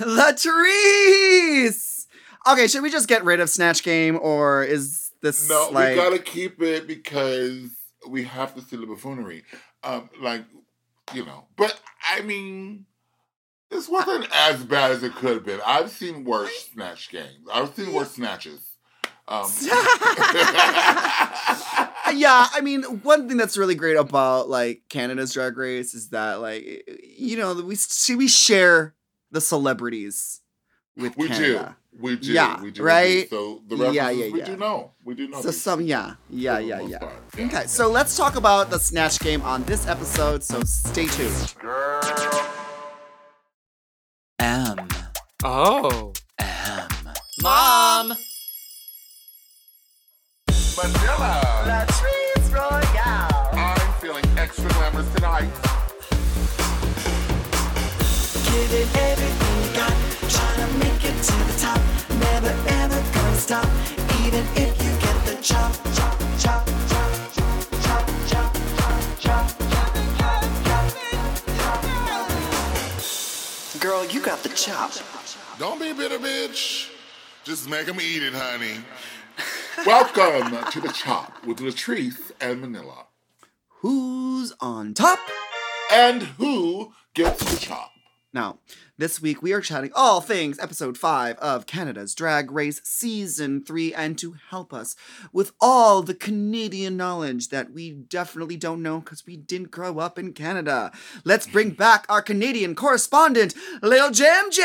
Latrice! Okay, should we just get rid of Snatch Game or is this No, like we gotta keep it because we have to see the buffoonery. Um, like, you know, but I mean, this wasn't as bad as it could have been. I've seen worse snatch games. I've seen worse snatches. Um, yeah, I mean, one thing that's really great about like Canada's Drag Race is that like you know we we share the celebrities with we Canada. do, we do, Yeah, we do. right? So the references Yeah, references yeah, we do know, we do know. So these some yeah, yeah, for the yeah, most yeah. Okay, so let's talk about the Snatch Game on this episode. So stay tuned. M Oh. M. Mom! Manila. Latrice Royale. I'm feeling extra glamorous tonight. Make it to the top. Never ever gonna stop. Even if you get the chop, chop, chop, chop, chop, chop, chop, chop. Girl, you got the chop. Don't be a bitter bitch. Just make them eat it, honey. Welcome to the Chop with Latrice and Manila. Who's on top? And who gets the chop? Now, this week we are chatting all things episode 5 of Canada's Drag Race Season 3, and to help us with all the Canadian knowledge that we definitely don't know because we didn't grow up in Canada, let's bring back our Canadian correspondent, Lil Jam Jam!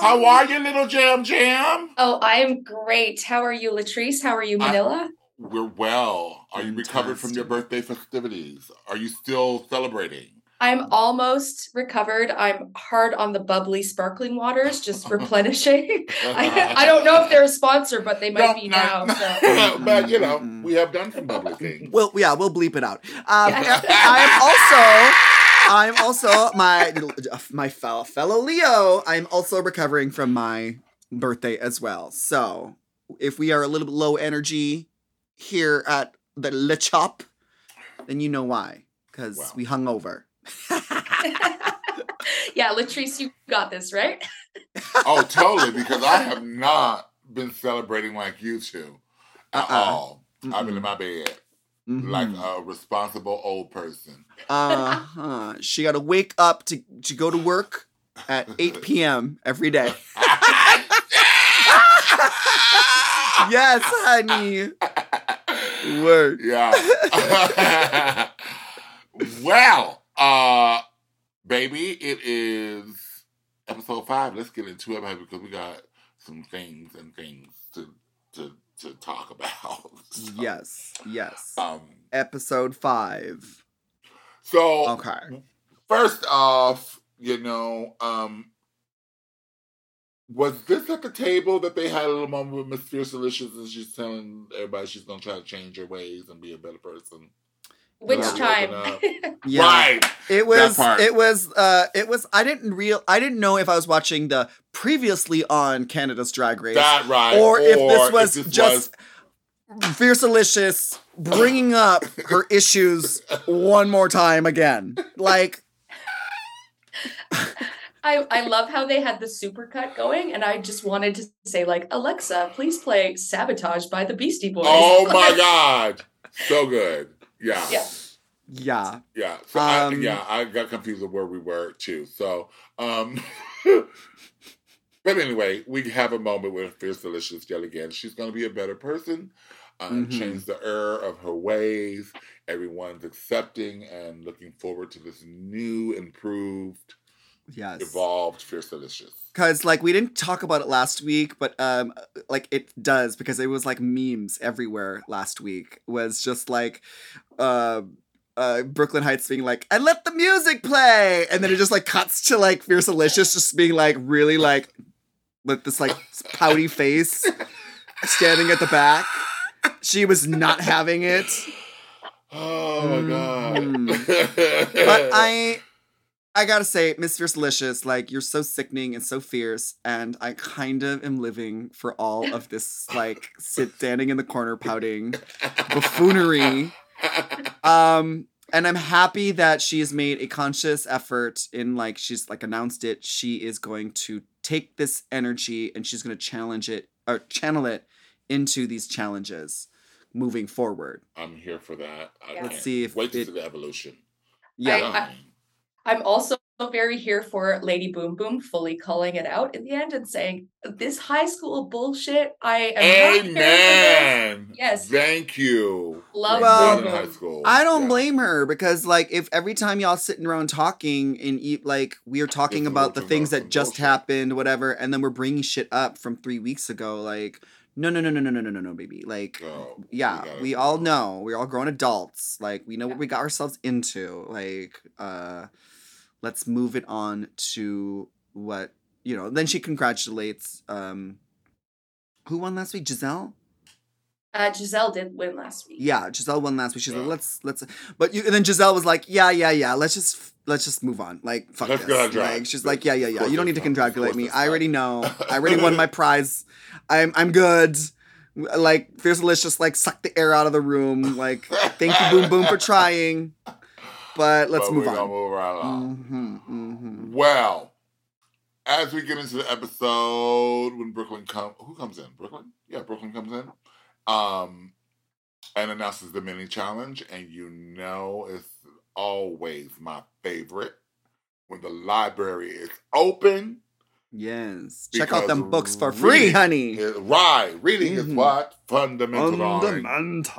How are you, little Jam Jam? Oh, I'm great. How are you, Latrice? How are you, I- Manila? We're well. Are you recovered from your birthday festivities? Are you still celebrating? I'm almost recovered. I'm hard on the bubbly sparkling waters, just replenishing. I, I don't know if they're a sponsor, but they might No, be no, now. no. So. but you know, we have done some bubbly things. Well, yeah, we'll bleep it out. Um, Yeah. I'm also, I'm also my my fel- fellow Leo. I'm also recovering from my birthday as well. So if we are a little bit low energy here at the Le Chop, then you know why. Because Wow. we hung over. yeah, Latrice, you got this, right? Oh, totally, because I have not been celebrating like you two at Uh-uh. all. I've been in my bed Mhm. like a responsible old person. uh-huh. She got to wake up to to go to work at 8 p.m. every day. yes, honey. Word. Yeah. well, uh, baby, it is episode five. Let's get into it, baby, because we got some things and things to to to talk about. So, Yes, yes. Um. Episode five. So Okay. first off, you know, um, was this at the table that they had a little moment with Miss Fiercalicious and she's telling everybody she's gonna try to change her ways and be a better person? Which Yeah. time? Yeah. Right. It was it was uh it was I didn't real I didn't know if I was watching the previously on Canada's Drag Race That right. or, if this was this just Fiercalicious bringing up her issues one more time again. Like I, I love how they had the supercut going, and I just wanted to say, like, Alexa, please play Sabotage by the Beastie Boys. Oh my God. So good. Yeah. Yeah. yeah. Yeah. So I, Um, yeah, I got confused with where we were too. So um But anyway, we have a moment with Fiercalicious yet again. She's gonna be a better person, uh, Mhm. change the error of her ways. Everyone's accepting and looking forward to this new, improved, Yes. evolved Fiercalicious. Cause like we didn't talk about it last week, but um like it does because it was like memes everywhere last week. Was just like uh uh Brooke Lynn Hytes being like, and let the music play and then it just like cuts to like Fiercalicious just being like really like with this like pouty face standing at the back. She was not having it. Oh my god. Mm. But I I gotta say, Miss Fiercalicious, like you're so sickening and so fierce, and I kind of am living for all of this like sit standing in the corner pouting buffoonery. Um and I'm happy that she has made a conscious effort in like she's like announced it. She is going to take this energy and she's going to challenge it or channel it into these challenges moving forward. I'm here for that. I Yeah. Let's see if wait to it- see the evolution. Yeah. I- Um, I'm also very here for Lady Boom Boom fully calling it out in the end and saying this high school bullshit. I am not here for this." Amen. Yes. Thank you. Love Well, Being in Boom high school. I don't Yeah. blame her because like if every time y'all sitting around talking and eat like we are talking Just about the things that just bullshit. happened, whatever, and then we're bringing shit up from three weeks ago. Like no, no, no, no, no, no, no, no, no, baby. Like So, yeah, gotta we all know. We're all grown adults. Like we know Yeah. what we got ourselves into. Like uh let's move it on to what you know. Then she congratulates um who won last week? Giselle? Uh, Giselle did win last week. Yeah, Giselle won last week. She's like, let's let's but you and then Giselle was like, Yeah, yeah, yeah, let's just let's just move on. Like fuck Let's this. go on drag. Like she's like, Yeah, yeah, yeah. You don't need to congratulate me. I already know. I already won my prize. I'm I'm good. Like Fierce Liz just like suck the air out of the room. Like, thank you, Boom Boom, for trying. But let's But move on. move right along. hmm hmm Well, as we get into the episode, when Brooke Lynn come, who comes in? Brooke Lynn? Yeah, Brooke Lynn comes in. Um, and announces the mini challenge, and you know it's always my favorite when the library is open. Yes. Check out them books for free, honey. is- right, reading is Mhm. what fundamental.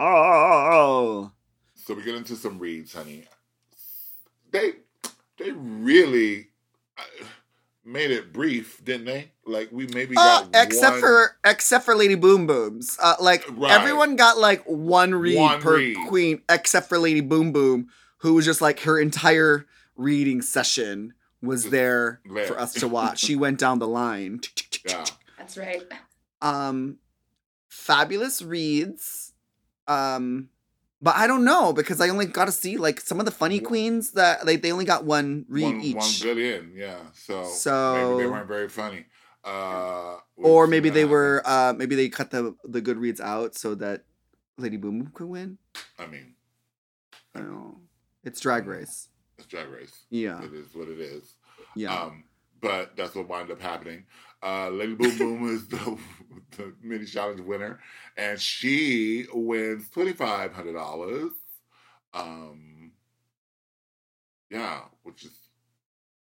Fundamental. So we get into some reads, honey. They they really uh, made it brief, didn't they? Like we maybe Uh, got except one- for except for Lady Boom Booms. Uh, like Right. everyone got like one read One per read. queen, except for Lady Boom Boom, who was just like her entire reading session was there lit. for us to watch. she went down the line. yeah. That's right. Um, fabulous reads. Um, but I don't know because I only got to see like some of the funny queens that like they only got one read one, each. one good in, yeah. So, So- maybe they weren't very funny. Uh, or maybe they were uh maybe they cut the the good reads out so that Lady Boom Boom could win. I mean, I don't know. It's drag race. it's drag race. Yeah. It is what it is. Yeah. Um, but that's what wound up happening. Uh, Lady Boom Boom is the, the mini challenge winner, and she wins twenty five hundred dollars. Um, yeah, which is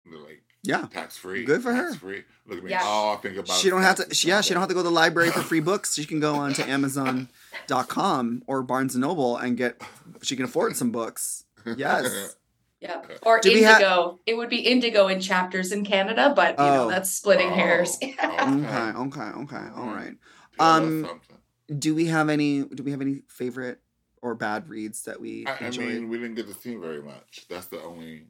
like yeah. tax free. Good for her. Tax free. Look at me. Yeah. All I think about. She don't have to she, yeah, she don't have to go to the library for free books. She can go on to amazon.com or Barnes and Noble and get she can afford some books. Yes. Yeah. Or Do we ha- Indigo. it would be Indigo in chapters in Canada, but you know, Oh. that's splitting Oh, hairs. okay. Okay, okay, okay. All right. Um. Do we have any do we have any favorite or bad reads that we I, I mean, we didn't get to see very much. That's the only.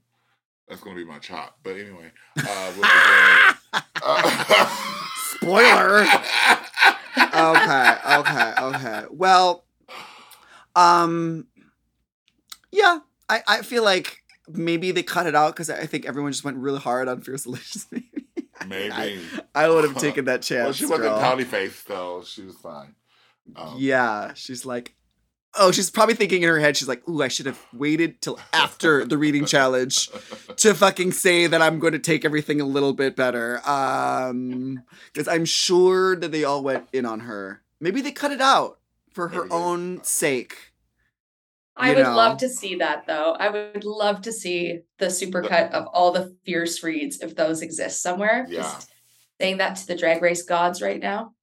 That's gonna be my chop. But anyway, uh, we'll be there. Spoiler. okay, okay, okay. Well, um, yeah, I, I feel like maybe they cut it out because I think everyone just went really hard on Fiercalicious. Maybe Maybe. I, I would have taken that chance. well, she wasn't girl. pouty faced though. She was fine. Um, Yeah, she's like, oh, she's probably thinking in her head, she's like, ooh, I should have waited till after the reading challenge to fucking say that I'm going to take everything a little bit better. Um, because I'm sure that they all went in on her. Maybe they cut it out for her Maybe own sake. I you would know. love to see that though. I would love to see the supercut of all the fierce reads if those exist somewhere. Yeah. Just saying that to the drag race gods right now.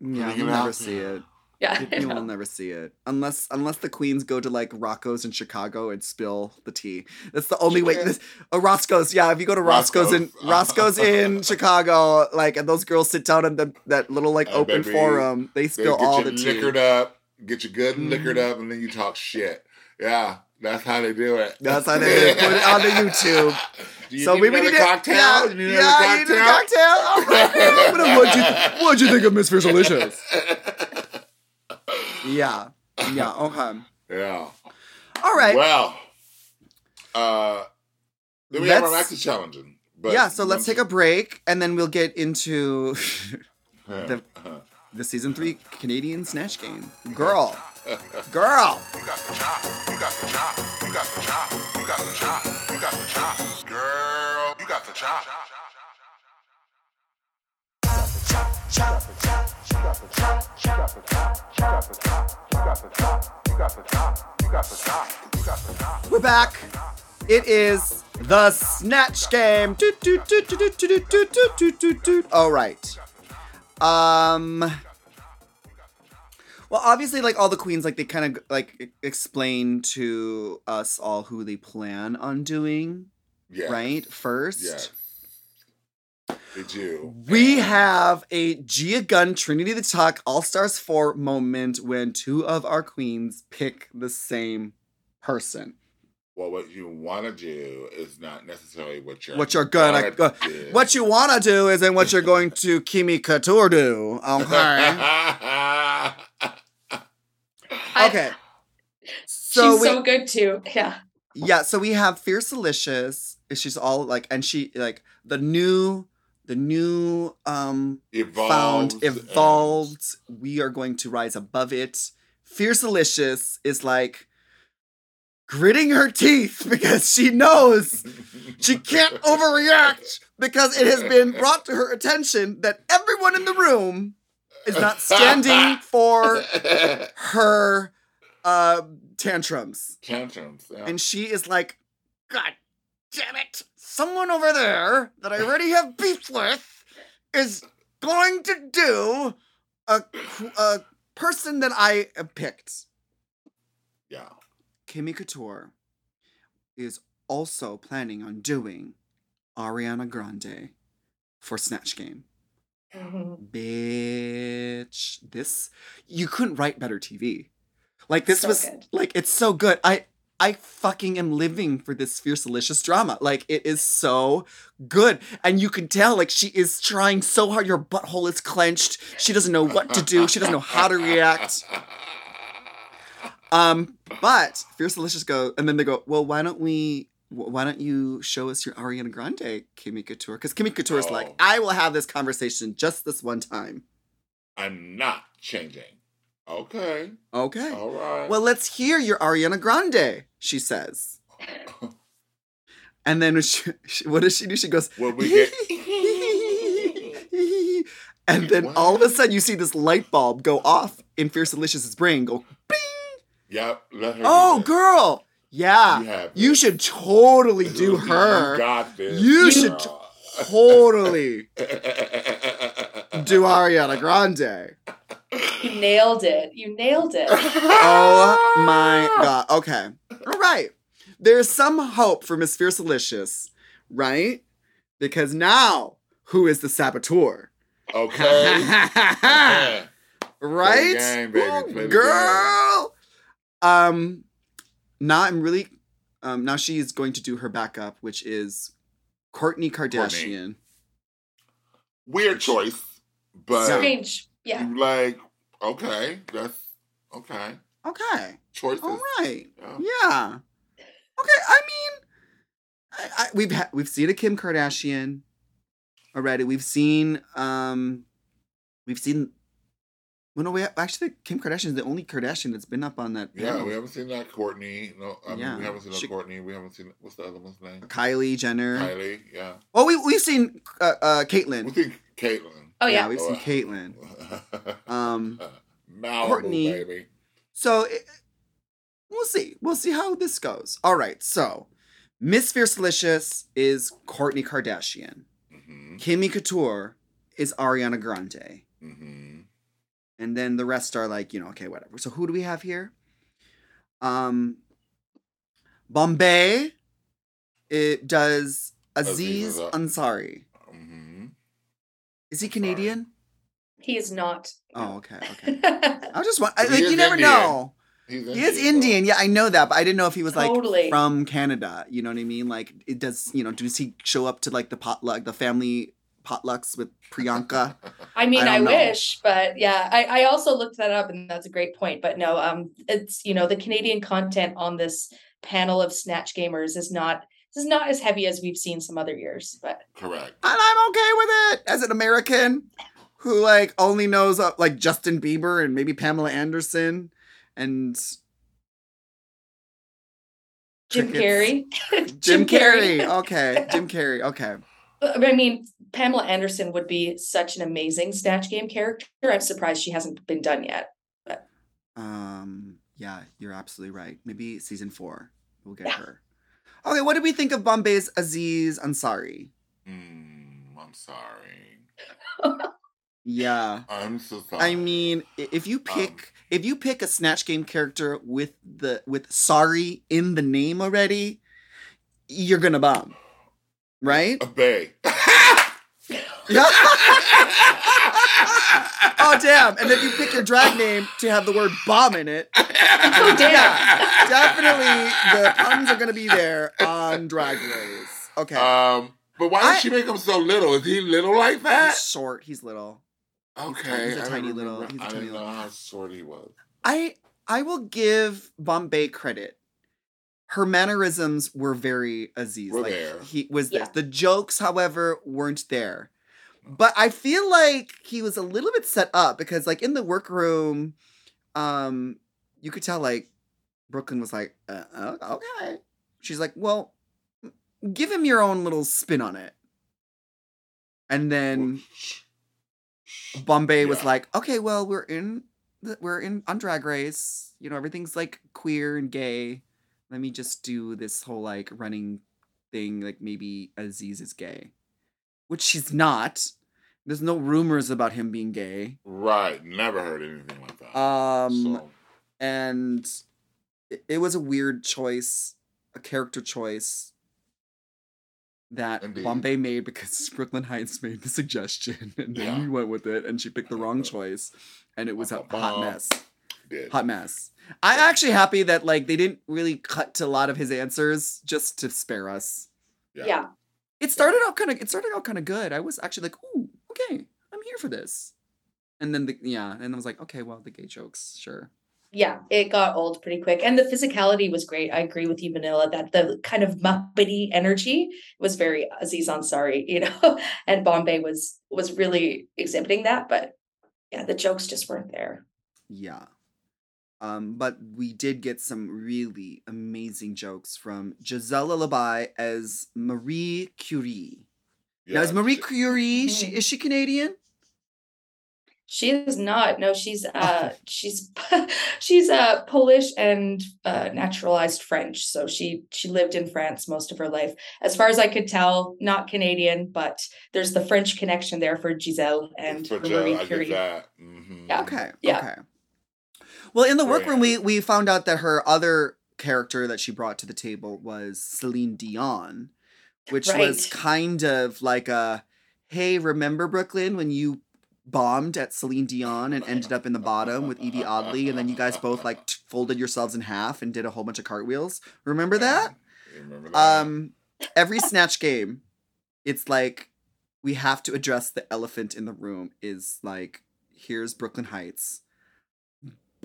Yeah, you'll never see it. Yeah. You, I you know. will never see it unless unless the queens go to like Roscoe's in Chicago and spill the tea. That's the only way. True. This, uh, Roscoe's, yeah. If you go to Roscoe's, in Roscoe's. Roscoe's in Chicago, like and those girls sit down in the, that little like Oh, open baby. forum, they They spill get all you the tea. liquored up, get you good and liquored Mhm. up, and then you talk shit. Yeah, that's how they do it. That's how they do it. Put it on the YouTube. Do you so need we another need cocktail? Yeah, You need yeah, another you need a cocktail. All right, yeah. What- What'd you, what'd you think of Miss Fiercalicious? Yeah, yeah. Okay. yeah. All right. Well, uh, then we have our Let's- maxi challenging. But yeah. So let's take a break, and then we'll get into Yeah. the- the season three Canadian Snatch Game. Girl. Girl. You got the chop. You got the chop. You got the chop. You got the chop. You got the chop. We're back. It is the snatch game. All right. Um. Well, obviously, like all the queens, like they kind of like explain to us all who they plan on doing, Yes. right? First, Yes. They do. we have a Gia Gunn Trinity the Tuck All Stars 4 moment when two of our queens pick the same person. Well, what you want to do is not necessarily what you're What you're gonna go, do. what you want to do isn't what you're going to Kimmy Couture do. Okay. Okay. So She's we, so good too. Yeah. yeah, so we have Fiercalicious. She's all like, and she like the new, the new um evolved. found evolved. We are going to rise above it. Fiercalicious is like gritting her teeth because she knows she can't overreact because it has been brought to her attention that everyone in the room is not standing for her uh tantrums. tantrums. Yeah. And she is like, God damn it. Someone over there that I already have beef with is going to do a, a person that I have picked. yeah. Kimmy Couture is also planning on doing Ariana Grande for Snatch Game. Mhm. Bitch, this you couldn't write better TV. Like this So was good. like it's so good. I I fucking am living for this fierce delicious drama. Like it is so good. And you can tell like she is trying so hard. Your butthole is clenched. She doesn't know what to do. She doesn't know how to react. Um, but Fiercalicious go, and then they go, well, why don't we, why don't you show us your Ariana Grande Kimmy Couture? Because Kimmy Couture is like, Oh. I will have this conversation just this one time. I'm not changing. Okay. Okay. All right. Well, let's hear your Ariana Grande, she says. And then she, she- what does she do? She goes, What we get? and then What? all of a sudden you see this light bulb go off in Fiercalicious's brain, go! Yep. Let her. Oh, girl! Yeah, You have you should totally do You her. got this. You should. Totally do Ariana Grande. You nailed it. You nailed it. Oh my god. Okay. All right. There's some hope for Miss Fiercalicious, right? Because now, who is the saboteur? Okay. right? Play the game, baby. Ooh, Play the Girl. Um now I'm really um now she is going to do her backup, which is Kourtney Kardashian. Weird choice, but Strange. Yeah. you like okay. That's okay. Okay. Choices. All right. Yeah. Yeah. Okay. I mean, I, I, we've ha- we've seen a Kim Kardashian already. We've seen um, we've seen. Well, no, we ha- actually Kim Kardashian is the only Kardashian that's been up on that. Yeah, we haven't seen that Kourtney. No, I mean Yeah. we haven't seen no She- Kourtney. We haven't seen what's the other one's name? Kylie Jenner. Kylie. Yeah. Oh, we we've seen uh, uh We Caitlyn. think Caitlyn. Oh yeah. we've seen Oh, Caitlyn. Um, Malibu, Kourtney. baby. so it, we'll see. We'll see how this goes. All right. So Miss Fiercalicious is Kourtney Kardashian. hmm Kimmy Couture is Ariana Grande. hmm And then the rest are like, you know, okay, whatever. So who do we have here? Um Bombae it does Aziz Aziz Ansari. Ansari. hmm Is he Canadian? He is not. Oh, okay, okay. I just want I, like you never Indian. know. He's He is though. Indian. Yeah, I know that, but I didn't know if he was like Totally. from Canada. You know what I mean? Like it does, you know, does he show up to like the potluck, the family potlucks with Priyanka? I mean, I I, wish, but yeah, I, I also looked that up, and that's a great point. But no, um, it's you know the Canadian content on this panel of snatch gamers is not this is not as heavy as we've seen some other years. But Correct. and I'm okay with it as an American who like only knows uh, like Justin Bieber and maybe Pamela Anderson and Jim crickets. Carrey. Jim, Carrey. Okay, Jim Carrey. Okay. I mean, Pamela Anderson would be such an amazing Snatch Game character. I'm surprised she hasn't been done yet. Um. Yeah, you're absolutely right. Maybe season four, we'll get Yeah. her. Okay, what did we think of Bombae's Aziz Ansari? Mm, I'm sorry. Yeah. I'm so sorry. I mean, if you pick Um, if you pick a Snatch Game character with the with sorry in the name already, you're gonna bomb, right? a bay. Yeah. oh damn! And then you pick your drag name to have the word bomb in it. Oh, damn. Definitely, the puns are gonna be there on Drag Race. Okay. Um, but why does I- she make him so little? Is he little like that? he's short. He's little. Okay, he's a tiny didn't little- remember- he's a I tiny didn't know little- how short he was. I I will give Bombae credit. Her mannerisms were very Aziz. Were like there. he was Yeah. there. The jokes, however, weren't there. But I feel like he was a little bit set up because like in the workroom, um, you could tell like Brooke Lynn was like, uh, uh, okay. She's like, well, give him your own little spin on it. And then Bombae was like, okay, well, we're in, the, we're in on Drag Race. You know, everything's like queer and gay. Let me just do this whole like running thing. Like maybe Aziz is gay, which she's not. There's no rumors about him being gay. Right, never heard anything like that. Um, so, and it, it was a weird choice, a character choice that Indeed. Bombae made because Brooke Lynn Hytes made the suggestion and then Yeah. we went with it and she picked the wrong choice and it was a hot mess. did. Hot mess. I'm actually happy that like they didn't really cut to a lot of his answers just to spare us. Yeah. It started out kind of it started out kind of good. I was actually like, "Ooh, okay, I'm here for this." And then the yeah, and I was like, "Okay, well, the gay jokes, sure." Yeah, it got old pretty quick. And the physicality was great. I agree with you, Manila, that the kind of muppety energy was very Aziz Ansari, you know, and Bombae was was really exhibiting that. But yeah, the jokes just weren't there. Yeah. Um, but we did get some really amazing jokes from Gisèle Lullaby as Marie Curie. now, is Marie Curie, she, Mhm. is she Canadian? She is not. No, she's uh she's she's uh Polish and uh naturalized French. So she she lived in France most of her life. As far as I could tell, not Canadian, but there's the French connection there for Giselle and for for Jill, Marie I Curie. get that. hmm Yeah. Okay. Yeah. Okay. Well, in the workroom, we we found out that her other character that she brought to the table was Celine Dion, which was kind of like a, hey, remember Brooke Lynn when you bombed at Celine Dion and ended up in the bottom with Yvie Oddly, and then you guys both like t- folded yourselves in half and did a whole bunch of cartwheels. Remember that? Remember that? Um, every snatch game, it's like we have to address the elephant in the room. Is like here's Brooke Lynn Hytes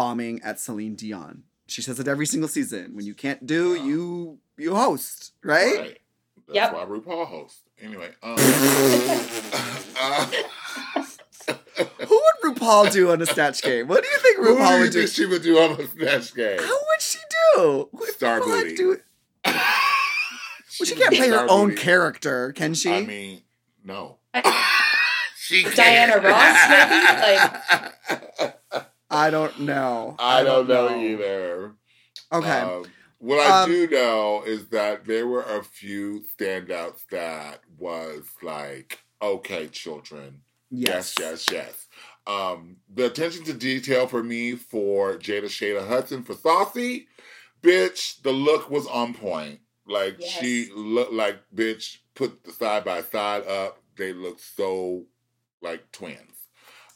bombing at Celine Dion. She says it every single season. When you can't do, Yeah. you you host, right? That's Yep. why RuPaul hosts. Anyway, um, Who would RuPaul do on a snatch game? What do you think who do RuPaul you would do? she would do on the Snatch Game? How would she do? What Star RuPaul had Booty. to do- Well, she can't play her Star own Booty. character, can she? I mean, no. She Diana can't. Ross, I don't know. I don't know either. Okay. Um, what I Um, do know is that there were a few standouts that was like, okay, children, yes, yes, yes. Um, the attention to detail for me for Jada Shada Hudson for Saucy, bitch, the look was on point. Like she Yes. looked like bitch put the side by side up. They look so like twins.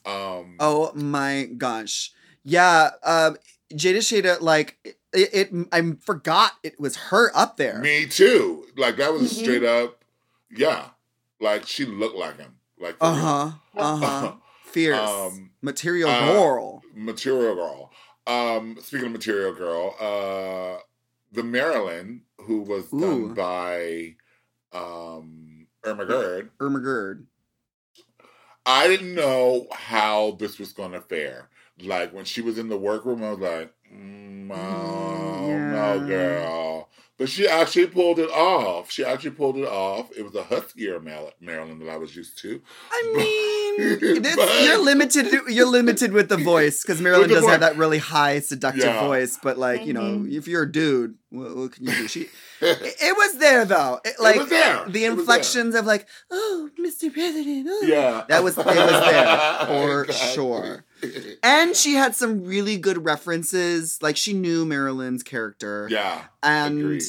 Um, Oh my gosh. Yeah, um Jada Shada like it, it I forgot it was her up there. Me too. Like that was Mhm. straight up, yeah. Like she looked like him. Like. Uh-huh. Uh-huh. Fierce. Um, Material uh, girl. Material Girl. Um, speaking of Material Girl, uh, the Marilyn, who was Ooh. done by um, Irma Gerd, Irma Gerd. I didn't know how this was going to fare. Like when she was in the workroom, I was like, Mm, No, Yeah. no, girl. But she actually pulled it off. She actually pulled it off. It was a huskier Mal- Marilyn that I was used to. I mean, this, But- you're limited. You're limited with the voice because Marilyn the does have that really high, seductive Yeah. voice. But like you know, Mhm. if you're a dude, what, what can you do? She, it it, it was there though. It, like was there. the It inflections of like, oh, Mr. President. oh." Yeah. That was- it was there, oh for Exactly. sure. And she had some really good references. Like she knew Marilyn's character. yeah. And agreed.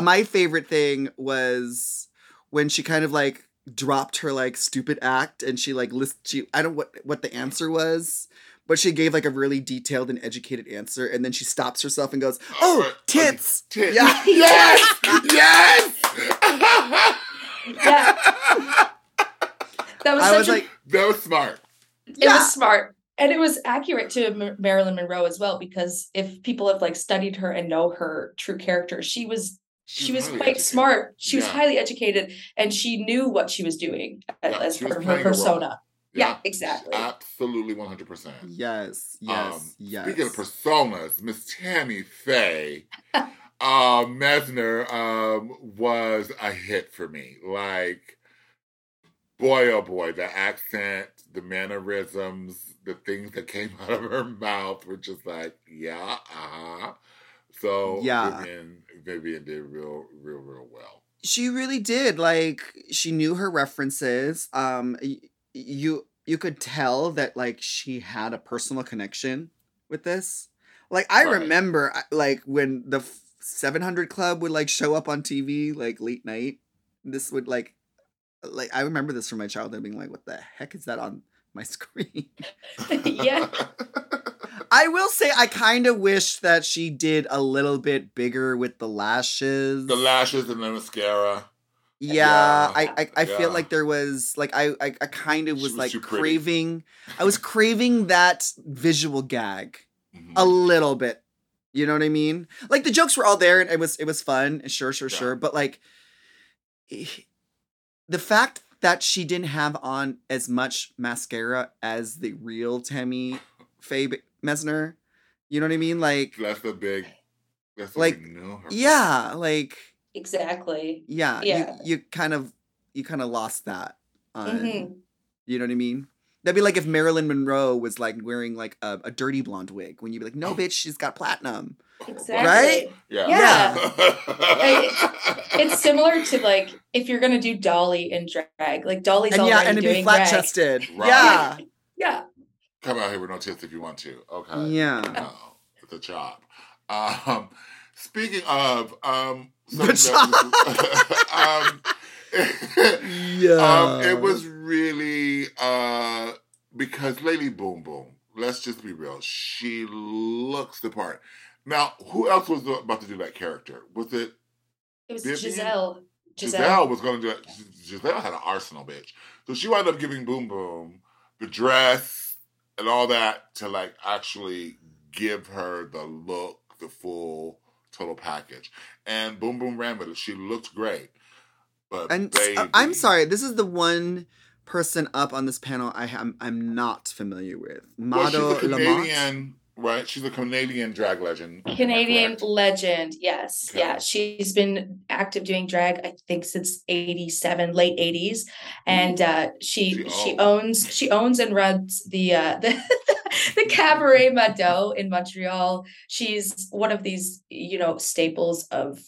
my favorite thing was when she kind of like dropped her like stupid act and she like list she I don't know what what the answer was, but she gave like a really detailed and educated answer and then she stops herself and goes, "Oh, oh right. tits." Tits. Yeah. Yes! yes! Yeah. That was I such was a, like, that was smart. it yeah. was smart. And it was accurate to Mar- Marilyn Monroe as well, because if people have like studied her and know her true character, she was she She's was highly quite educated. smart. She was highly educated and she knew what she was doing Yeah, as she was part her playing role. persona. Yeah, exactly. Absolutely 100%. Yes, yes, Um, yes. Speaking of personas, Miss Tammy Faye, uh, Messner um, was a hit for me. Like, boy, oh boy, the accent, the mannerisms, the things that came out of her mouth were just like, yeah, uh huh. So Yeah. Vivian, Vivian did real, real, real well. she really did like she knew her references um y- you you could tell that like she had a personal connection with this like i Right. remember like when the 700 club would like show up on tv like late night this would like like i remember this from my childhood being like what the heck is that on my screen yeah. i will say i kind of wish that she did a little bit bigger with the lashes the lashes and the mascara. Yeah, I I, I yeah. feel like there was like I I, I kind of was, was like craving I was craving that visual gag Mhm. a little bit. You know what I mean? Like the jokes were all there and it was it was fun and sure sure Yeah. sure, but like eh, the fact that she didn't have on as much mascara as the real Tammy Faye Messner, you know what I mean? Like That's the big. That's Like, her. yeah, like Exactly. yeah, Yeah. you you kind of you kind of lost that. On, Mhm. You know what I mean? That'd be like if Marilyn Monroe was like wearing like a, a dirty blonde wig when you'd be like, no, bitch, she's got platinum. Exactly. Right? Yeah. Yeah. It's similar to like if you're gonna do Dolly in drag, like Dolly's and already yeah, and it'd be doing flat chested Right. Yeah. Yeah. Come out here with no tits if you want to. Okay. Yeah. No, it's a chop. Um, speaking of um, The something that was- um, Yeah. um, it was really uh, because Lady Boom Boom. Let's just be real. She looks the part. Now, who else was about to do that character? Was it It was Vivian? Giselle. Giselle, Giselle. was going to do it. Giselle had an arsenal, bitch. So she wound up giving Boom Boom the dress and all that to like actually give her the look, the full total package. And Boom Boom ran with it. She looked great. But And baby, uh, I'm sorry, this is the one person up on this panel I am I'm not familiar with. Well, she's Mado Lamotte. Canadian, right? She's a Canadian drag legend. Canadian legend, yes. Okay. Yeah. She's been active doing drag, I think, since 87, late 80s. And uh she She she owns she owns and runs the uh the the Cabaret Mado in Montreal. She's one of these, you know, staples of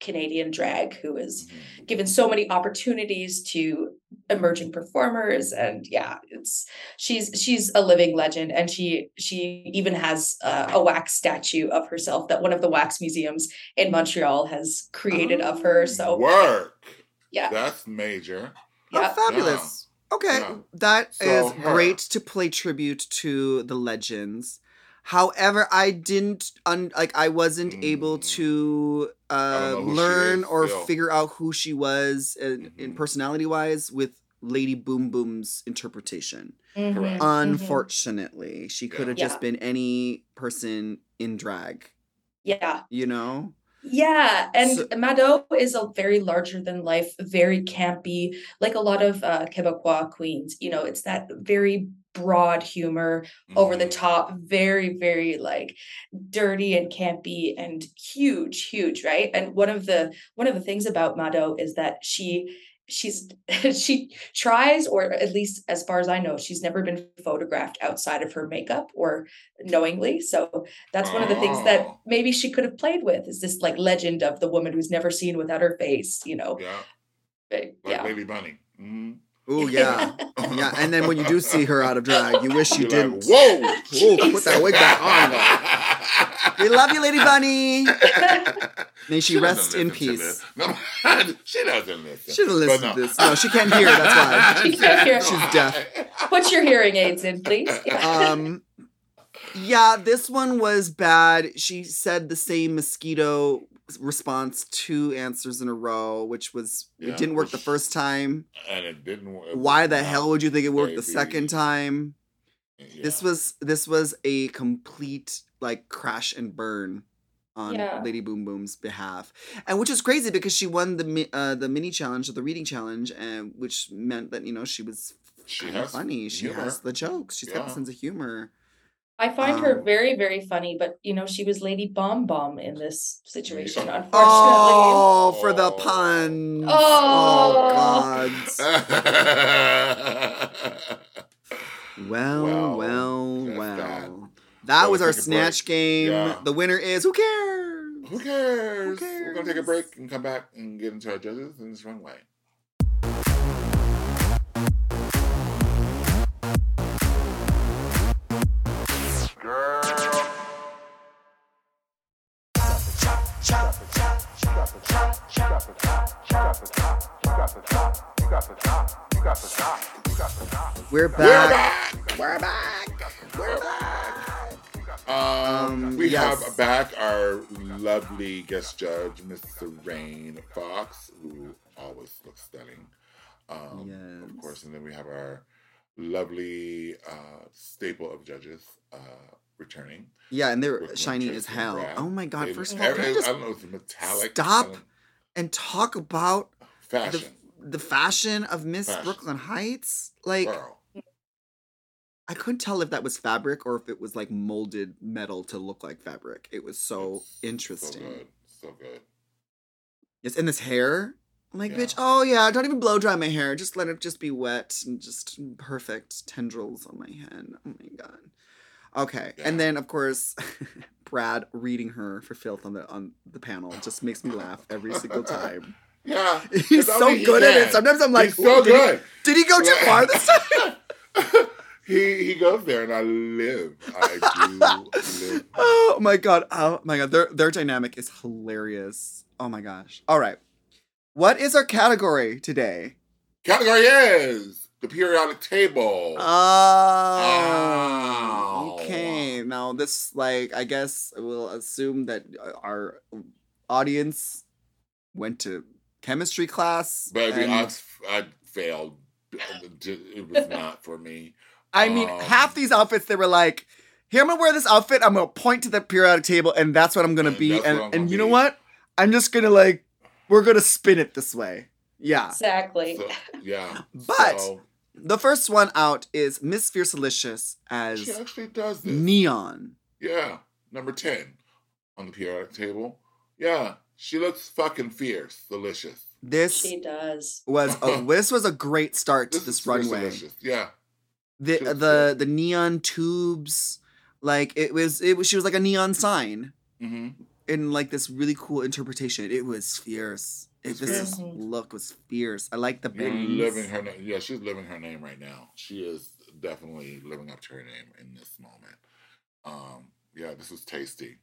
Canadian drag who is Mhm. given so many opportunities to emerging performers and yeah it's she's she's a living legend and she she even has uh, a wax statue of herself that one of the wax museums in montreal has created of her so Work. yeah That's major. yeah Oh, fabulous. Okay, Yeah. that is So, her. great to play tribute to the legends. However, I didn't un- like I wasn't able Mm. to uh, know who she learn or still. figure out who she was in, in Mhm. personality wise with Lady Boom Boom's interpretation. Mhm, Correct. mhm. Unfortunately, she could have Yeah. just been any person in drag. yeah You know? Yeah, and So- Mado is a very larger than life, very campy, like a lot of uh, Quebecois queens. You know, it's that very broad humor, over the Mhm. top, very, very like dirty and campy and huge, huge, right? And one of the one of the things about Mado is that she she's she tries or at least as far as i know she's never been photographed outside of her makeup or knowingly so that's one of the things that Oh. maybe she could have played with is this like legend of the woman who's never seen without her face you know Yeah, like yeah Lady Bunny. hmm Oh yeah, yeah. And then when you do see her out of drag, you wish you You're didn't. Like, Whoa! Oh, put that wig back on. We love you, Lady Bunny. May she, rest in peace. No, she doesn't listen. She doesn't But listen to this. No, she can't hear. That's why. She can't hear. She's deaf. put your hearing aids in please yeah. Um, yeah, this one was bad. She said the same mosquito response two answers in a row, which was Yeah, it didn't work the first time. And it didn't. work. Why the hell would you think it worked the second time? This was this was a complete like crash and burn on Yeah. Lady Boom Boom's behalf, and which is crazy because she won the uh, the mini challenge or the reading challenge, and which meant that you know she was She has funny. She humor. has the jokes. She's got a sense of humor. I find her um, very very funny but you know she was lady bomb bomb in this situation Yeah. unfortunately Oh, for the Oh. Oh. God. Well, Well, well, that's well. that. That So was our snatch break. game. Yeah. The winner is who cares? Who cares? We're gonna take a break and come back and get into our judges in this runway. We're We're back. back. We're back. We're back. Um, Um, we yes. have back our lovely guest judge, Mr. Rain Fox, who always looks stunning. Um, Of course, and then we have our lovely uh, staple of judges uh, returning. Yeah, and they're shiny as hell. Brad. Oh my god! They- First of all, I don't know it's metallic. stop and talk about the fashion. the fashion of Miss. Brooke Lynn Hytes? Like, Girl. I couldn't tell if that was fabric or if it was like molded metal to look like fabric. It was so It's interesting. So good. So good. Yes, and this hair. I'm like, Yeah. bitch, oh yeah, don't even blow dry my hair. Just let it just be wet and just perfect tendrils on my head. Oh my god. Okay. Yeah. And then of course Brad reading her for filth on the on the panel just makes me laugh every single time. Yeah. He's so only he good at it. Sometimes I'm like, He's so "Ooh, did he- good. Did he go too far this time? He he goes there and I live. I do live. Oh my god. Oh my god. Their their dynamic is hilarious. Oh my gosh. All right. What is our category today? Category is the periodic table. Oh. Ow. Okay. Now this like I guess we'll assume that uh, our audience went to chemistry class. Baby, and- I, I failed. It was not for me. I mean, um, half these outfits they were like, "Here, I'm gonna wear this outfit. I'm gonna point to the periodic table, and that's what I'm gonna And be." that's And what I'm and gonna you know what? I'm just gonna like, we're gonna spin it this way. Yeah. exactly So, yeah. But- so, The first one out is Miss Fiercalicious she as actually does this. Neon. Yeah, number 10 on the periodic table. Yeah, she looks fucking fierce, delicious. This she does was a this was a great start to This, this runway. delicious. Yeah, The the the neon tubes, like it was it was she was like a neon sign hmm in like this really cool interpretation. It was fierce. It, this fierce. Look was fierce. I like the You're bangs. living her name. Yeah, she's living her name right now. She is definitely living up to her name in this moment. Um, yeah, this was tasty.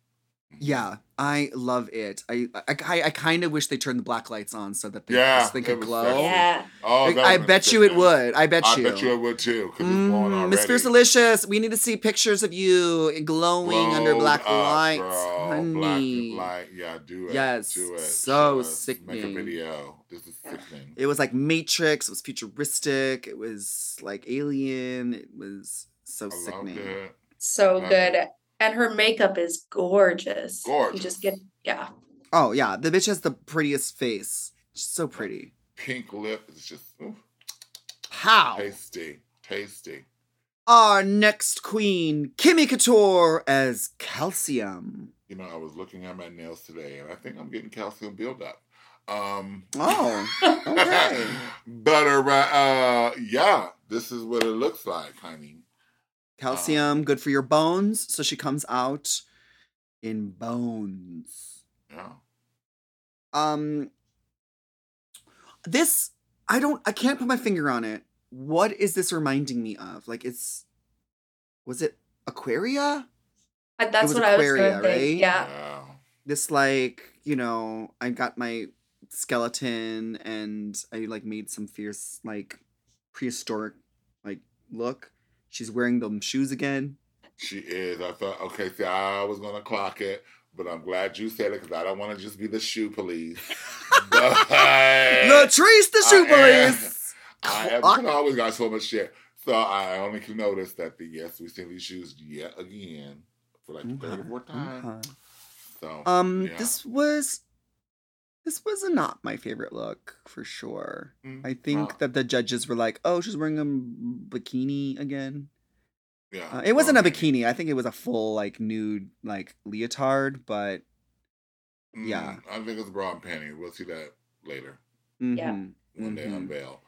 Yeah, I love it. I I, I, I kind of wish they turned the black lights on so that they, Yeah, this thing it could glow. sexy. yeah Oh, that I bet you it would. I bet I you. I bet you it would too, because it's Mm. Miss Fiercalicious, we need to see pictures of you glowing under black up, lights, girl. honey. Black light. Yeah, do it. Yes, do it. so Show us. Make sickening. a video. This is sickening. It was like Matrix. It was futuristic. It was like Alien. It was so I loved sickening. it. so Love good it. And her makeup is gorgeous you Gorgeous. just get yeah Oh yeah, the bitch has the prettiest face. She's so pretty. Pink lip is just ooh, How? tasty, tasty. Our next queen, Kimmy Couture as Calcium. You know, I was looking at my nails today, and I think I'm getting calcium buildup. Um, Oh, okay. but uh, uh, yeah, this is what it looks like, honey. Calcium, good for your bones. So she comes out in bones. Yeah. Um, this I don't. I can't put my finger on it. What is this reminding me of? Like it's, was it Aquaria? Uh, That's was what I was Aquaria, gonna think. right? Yeah. Yeah. This like you know I got my skeleton and I like made some fierce like prehistoric like look. She's wearing them shoes again. She is. I thought, okay, see, I was going to clock it, but I'm glad you said it because I don't want to just be the shoe police. Latrice the shoe I am- police. I have Clock- I always got so much shit. So I only can notice that the yes, we seen these shoes yet again for like the third or fourth time. Okay. So Um, yeah. this was this was not my favorite look for sure. Mm, I think well, that the judges were like, "Oh, she's wearing a bikini again." yeah, Uh, it wasn't a bikini. I think it was a full like nude like leotard, but mm, yeah. I think it's a bra and panty. We'll see that later Yeah. mhm, when they mhm. unveil.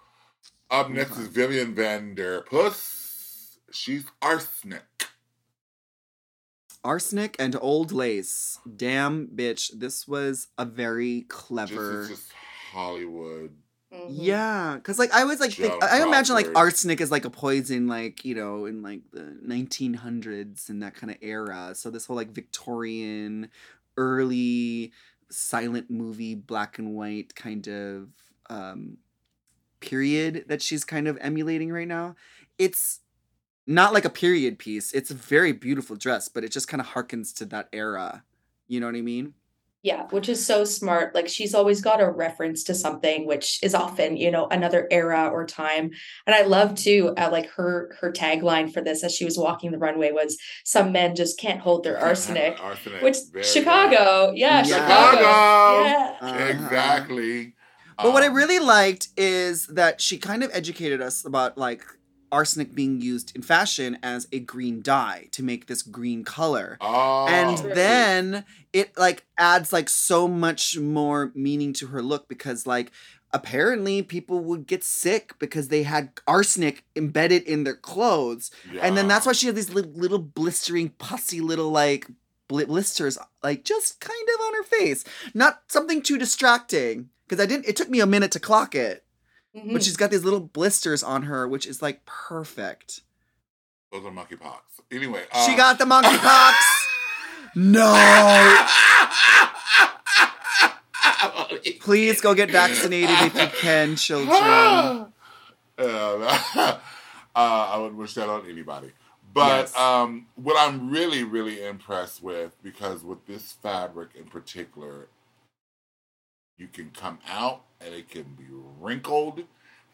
Up next Okay. is Vivian Vanderpuss. She's arsenic. Arsenic and old lace. Damn, bitch. This was a very Just, clever. it's just Hollywood. Mhm. Yeah, because like I was like, think, I I imagine like arsenic is like a poison, like you know, in like the 1900s and that kind of era. So this whole like Victorian, early silent movie, black and white kind of um period that she's kind of emulating right now. It's not like a period piece. It's a very beautiful dress, but it just kind of harkens to that era. You know what I mean? Yeah, which is so smart. Like she's always got a reference to something, which is often, you know, another era or time. And I love too, uh, like her her tagline for this as she was walking the runway was "Some men just can't hold their arsenic," Arsenic. which Very Chicago, yeah, Yeah. Chicago, Chicago. yeah, Uh-huh. Exactly. But what I Um, really liked is that she kind of educated us about like arsenic being used in fashion as a green dye to make this green color. Oh, and then it like adds like so much more meaning to her look because like apparently people would get sick because they had arsenic embedded in their clothes. And then that's why she had these little, little blistering pussy little like bl- blisters like just kind of on her face. Not something too distracting because i didn't it took me a minute to clock it Mhm. but she's got these little blisters on her which is like perfect those are monkeypox. Anyway, she uh, got the monkeypox no please go get vaccinated if you can children uh, uh, I would wish that on anybody. But Yes. um, what I'm really, really impressed with, because with this fabric in particular, you can come out and it can be wrinkled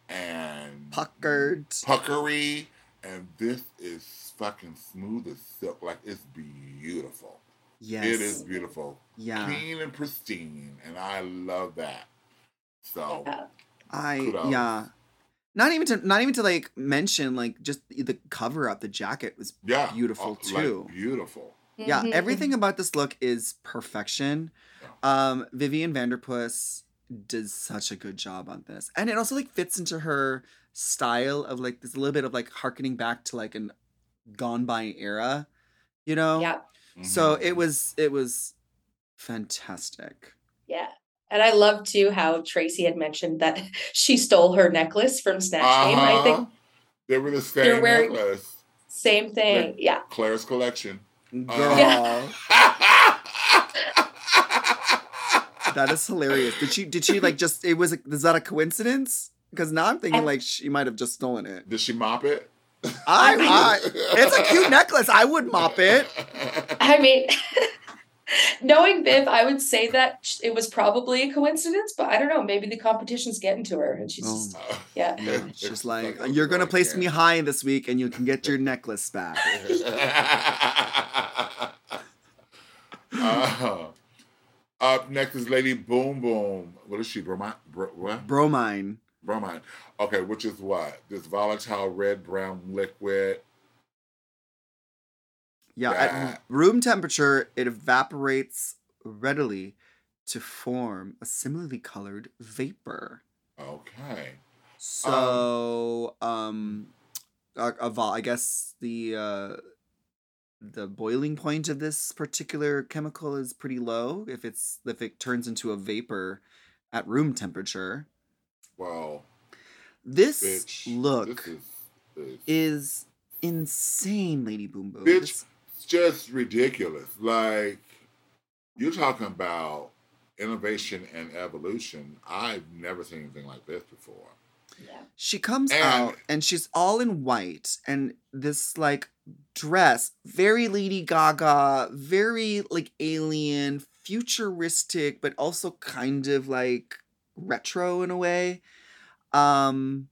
and puckered puckery, and this is fucking smooth as silk. Like it's beautiful. yes It is beautiful, yeah clean and pristine, and I love that. So Yeah. i Kudos. yeah not even to not even to like mention like just the cover up the jacket was yeah, beautiful, uh, like, too. Beautiful. Yeah, Mhm. everything about this look is perfection. Um, Vivian Vanderpuss does such a good job on this, and it also like fits into her style of like this little bit of like harkening back to like an gone by era, you know. Yeah, So Mhm. it was it was fantastic. yeah. And I love too how Tracy had mentioned that she stole her necklace from Snatch Game. I think Uh-huh. they were the They're same wearing- necklace. same thing. Yeah. Claire's collection. Girl, Yeah. that is hilarious. Did she did she like just it was a, is that a coincidence? Because now I'm thinking like she might have just stolen it. Did she mop it? I, I it's a cute necklace. I would mop it. I mean, knowing Viv, I would say that it was probably a coincidence, but I don't know. Maybe the competition's getting to her, and she's Oh. just, yeah. Yeah, it's just like Like, you're gonna place me high this week, and you can get your necklace back. Uh, up next is Lady Boom Boom. What is she? Bromine? Bro, what? Bromine. Bromine. Okay, which is what? This volatile red brown liquid. Yeah, at room temperature, it evaporates readily to form a similarly colored vapor. Okay. So, um, evol- I guess the uh, the boiling point of this particular chemical is pretty low. If it's if it turns into a vapor at room temperature, Wow. this bitch. look This is, is is insane, Lady Boom Boom. Bitch. This- it's just ridiculous. Like you're talking about innovation and evolution. I've never seen anything like this before. Yeah. She comes And- out and she's all in white and this like dress, very Lady Gaga, very like alien, futuristic, but also kind of like retro in a way. Um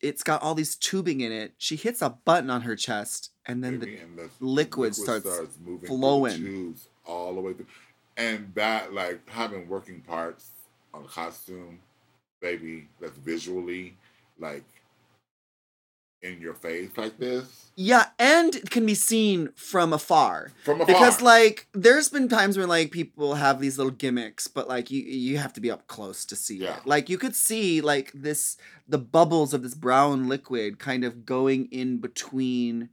it's got all these tubing in it. She hits a button on her chest and then the and the liquid starts moving flowing. through the tubes all the way through. And that, like, having working parts on a costume, baby, that's visually, like, in your face like this. Yeah, and it can be seen from afar. From afar. Because like there's been times when like people have these little gimmicks, but like you you have to be up close to see Yeah. it. Like you could see like this the bubbles of this brown liquid kind of going in between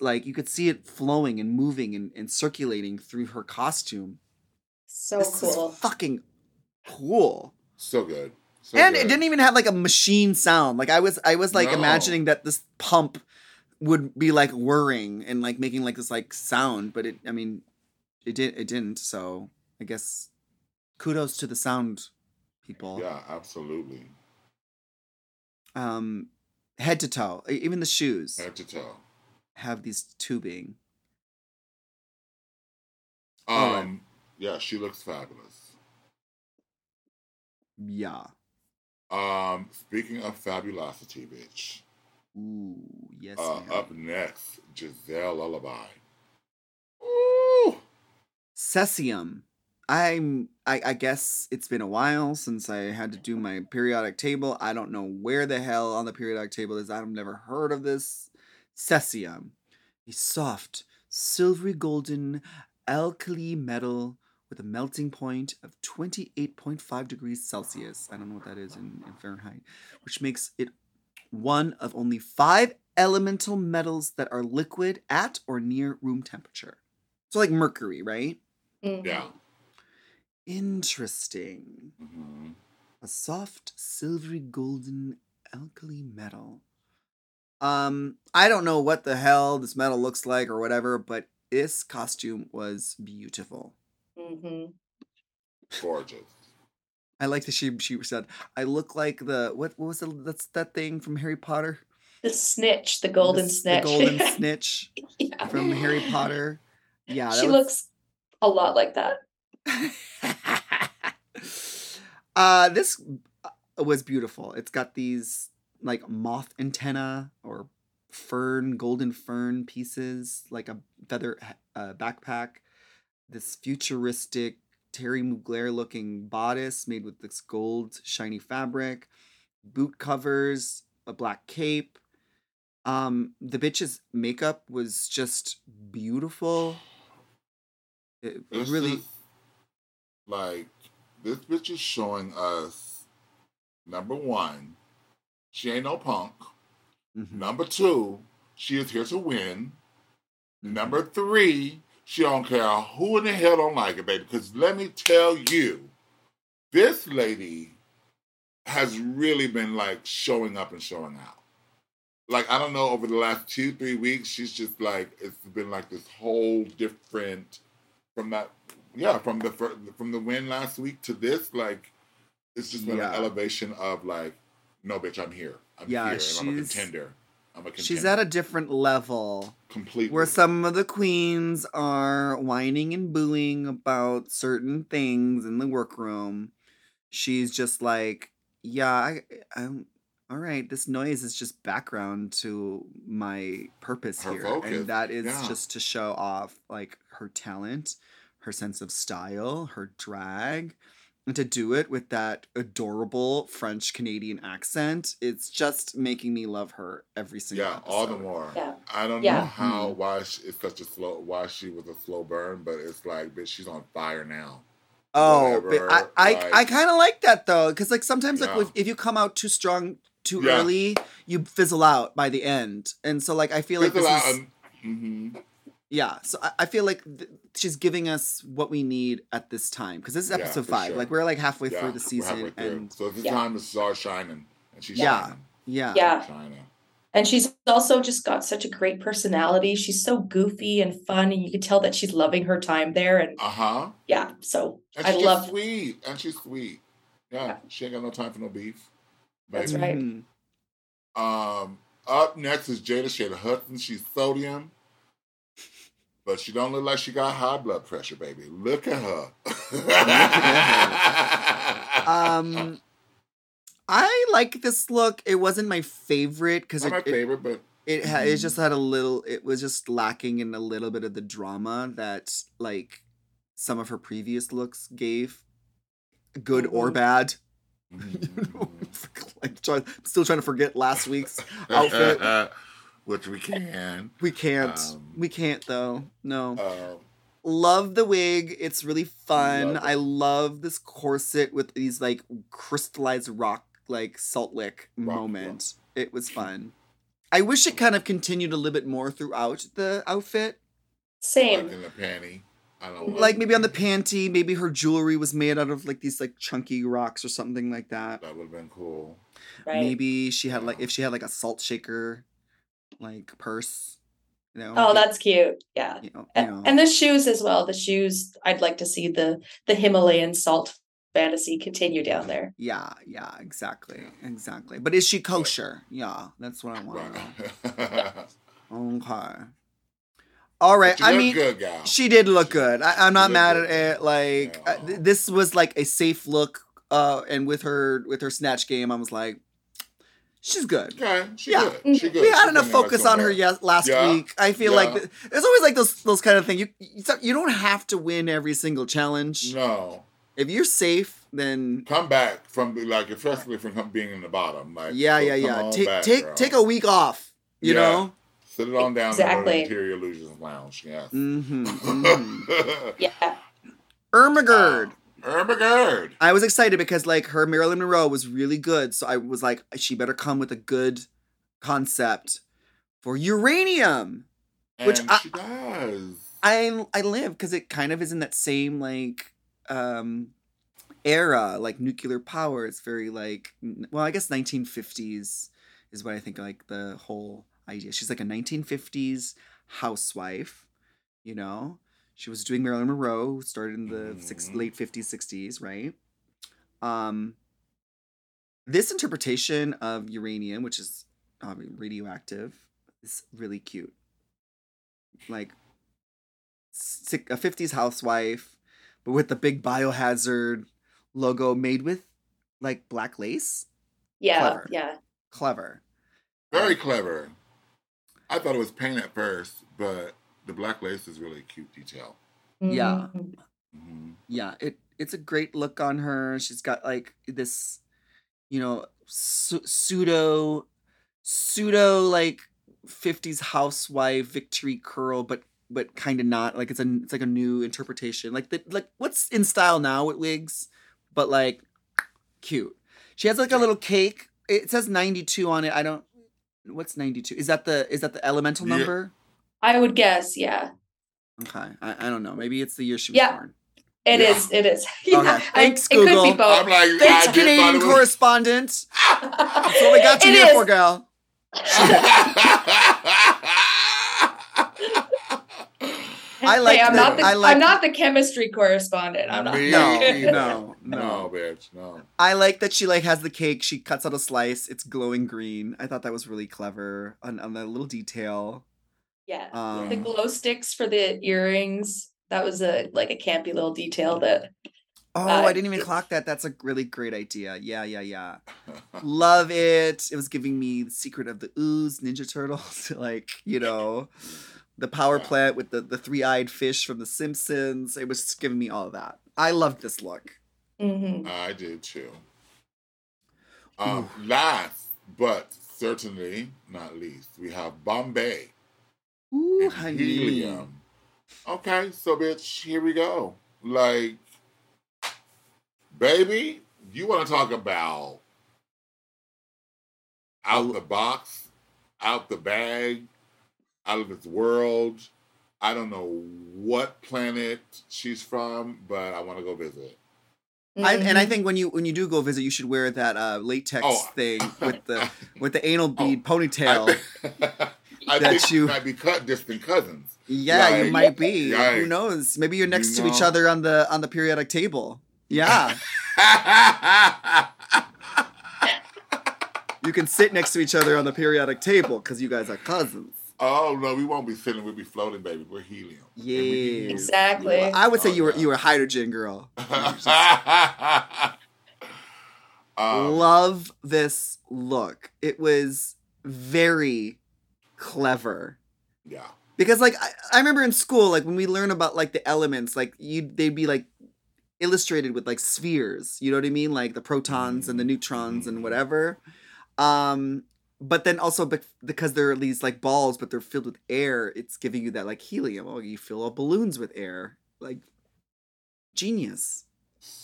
like you could see it flowing and moving and, and circulating through her costume. So this cool. is fucking cool. so good. So and good. it didn't even have like a machine sound. Like I was I was like No. imagining that this pump would be like whirring and like making like this like sound, but it I mean it did it didn't, so I guess kudos to the sound people. Yeah, absolutely. Um head to toe. Even the shoes Head to toe. Have these tubing. Um, All right. yeah, she looks fabulous. Yeah. Um, speaking of fabulosity, bitch. Ooh, yes. Uh, up next, Gisèle Lullaby. Ooh, Cesium. I'm I, I guess it's been a while since I had to do my periodic table. I don't know where the hell on the periodic table is. I've never heard of this. Cesium. A soft, silvery golden alkali metal with a melting point of 28.5 degrees Celsius. I don't know what that is in, in Fahrenheit, which makes it one of only five elemental metals that are liquid at or near room temperature. So like mercury, right? Mhm. yeah. Interesting. hmm A soft, silvery, golden alkali metal. Um, I don't know what the hell this metal looks like or whatever, but this costume was beautiful. Mhm. Gorgeous. I like that she she said, "I look like the what what was the that's that thing from Harry Potter? The snitch, the golden The snitch. the golden snitch yeah. from Harry Potter." Yeah, she was- looks a lot like that. uh this uh, was beautiful it's got these like moth antenna or fern golden fern pieces like a feather uh, backpack. This futuristic Thierry Mugler looking bodice made with this gold shiny fabric boot covers a black cape. Um the bitch's makeup was just beautiful. It This really is, like this bitch is showing us number one, she ain't no punk. Mhm. Number two, she is here to win. Mm-hmm. Number three, she don't care who in the hell don't like it, baby. Because let me tell you, this lady has really been like showing up and showing out. Like I don't know, over the last two three weeks, she's just like it's been like this whole different from that. Yeah, from the from the win last week to this, like it's just been Yeah. an elevation of like, no, bitch, I'm here. I'm Yeah, here, and I'm a she's- contender. I'm a contender. She's at a different level completely where some of the queens are whining and booing about certain things in the workroom. She's just like, yeah, I, I'm all right. This noise is just background to my purpose Her here, focus, and that is yeah. just to show off like her talent, her sense of style, her drag, and to do it with that adorable French Canadian accent, it's just making me love her every single Yeah, episode. all the more. Yeah. I don't Yeah. know how Mhm. why she, it's such a slow why she was a slow burn, but it's like bitch, she's on fire now. Oh, but whatever, I I, like- I kind of like that though, because like sometimes like Yeah. if, if you come out too strong too Yeah. early, you fizzle out by the end, and so like I feel like this out is and- mhm. Yeah. So I, I feel like th- she's giving us what we need at this time because this is episode for five. sure. Like we're like halfway Yeah, through the season, through. and so it's Yeah. time to start shining, and she's Yeah. shining. yeah, Yeah. Shining. And she's also just got such a great personality. She's so goofy and fun, and you can tell that she's loving her time there. And Uh huh. yeah, so And I she's love. sweet, and she's sweet. Yeah, she ain't got no time for no beef. That's right. Mhm. Um, up next is Jada Shada Hudson. She's sodium, but she don't look like she got high blood pressure, baby. Look at her. Um, I like this look. It wasn't my favorite because not it, my it, favorite, but it ha- it Mhm. just had a little it was just lacking in a little bit of the drama that like some of her previous looks gave good or Mhm. bad you know I'm still trying to forget last week's outfit which we can. we can't. Um, we can't though. No. Um, love the wig. It's really fun. Love i love this corset with these like crystallized rock like salt lick Rock, moment it was fun. I wish it kind of continued a little bit more throughout the outfit. Same. like in the panty. I don't like maybe on the panty. Maybe her jewelry was made out of like these like chunky rocks or something like that. That would have been cool. Right. maybe she had like if she had like a salt shaker like purse you know Oh, that's cute. Yeah. you know, A- you know. And the shoes as well. The shoes, I'd like to see the the Himalayan salt fantasy continue down there. yeah yeah exactly exactly but is she kosher yeah that's what i want to know Okay. All right. I mean, good, she did look good. I, I'm not mad good. at it. Like Yeah. uh, th- this was like a safe look. Uh, and with her with her snatch game, I was like, she's good. Okay, she Yeah. good. She good. We had She enough focus on her somewhere. yes last Yeah. week. I feel like Yeah. th- there's always like those those kind of thing. You you you don't have to win every single challenge. No, If you're safe, then come back from like especially from being in the bottom. Like yeah, yeah, yeah. Take back, take girl. take a week off. You Yeah. know. sit it on down Exactly. to the Interior Illusions Lounge. Yes. Mm-hmm. mm-hmm. Yeah. Irma Gerd. Gerd. I was excited because like her Marilyn Monroe was really good, so I was like, she better come with a good concept for uranium. Which and I- she does. I I live because it kind of is in that same like um era, like nuclear power. It's very like well, I guess 1950s is what I think like the whole idea. She's like a 1950s housewife, you know. She was doing Marilyn Monroe, started in the six, Mhm. late 50s, 60s, right? Um, this interpretation of uranium, which is uh, radioactive, is really cute. Like si- a 50s housewife, but with the big biohazard logo made with like black lace. Yeah. Clever. Yeah. Clever. Very clever. I thought it was paint at first, but the black lace is really a cute detail. Yeah. Mhm. hmm yeah it it's a great look on her she's got like this you know su- pseudo pseudo like 50s housewife victory curl but but kind of not like it's a it's like a new interpretation like the like what's in style now with wigs but like cute she has like a little cake it says 92 on it i don't what's 92 is that the is that the elemental Yeah. number I would guess. Yeah. okay I, I don't know maybe it's the year she was Yeah. born It Yeah. is. It is. Yeah, Okay. I- Thanks, it could be Google. I'm both. like, thanks I did canadian thought correspondent that's what we got you It here is. for girl. I like Hey, I'm the- not the I like- I'm not the chemistry correspondent. I'm not. Me No, no, no, no. bitch, no. I like that she like has the cake. She cuts out a slice. It's glowing green. I thought that was really clever on, on the little detail. Yeah. Um, the glow sticks for the earrings. That was a like a campy little detail that Oh, Uh, I didn't even clock that. That's a really great idea. Yeah, yeah, yeah. Love it. It was giving me the secret of the ooze Ninja Turtles. like you know, the power plant with the the three eyed fish from The Simpsons. It was just giving me all of that. I loved this look. Mhm. I did too. Um, last but certainly not least, we have Bombae Ooh, and honey. Helium. Okay, so bitch, here we go. Like, baby, you want to talk about out of the box, out the bag, out of this world. I don't know what planet she's from, but I want to go visit. I, and I Mhm. think when you when you do go visit, you should wear that uh, latex Oh. thing with the with the anal bead I ponytail. think, I That think you- you might be cut distant cousins. yeah, you might be. Who knows? Maybe you're next You to each other on the on the periodic table. Yeah, you can sit next to each other on the periodic table because you guys are cousins. oh no, we won't be sitting. We'll be floating, baby. We're helium. And we can Yeah. use- Exactly. Well, I would say Oh, you were yeah. you were hydrogen girl. um, Love this look. It was very clever. yeah. because like I, I remember in school like when we learn about like the elements like you they'd be like illustrated with like spheres you know what i mean like the protons and the neutrons and whatever um but then also bec- because there are these like balls but they're filled with air it's giving you that like helium oh you fill up balloons with air like genius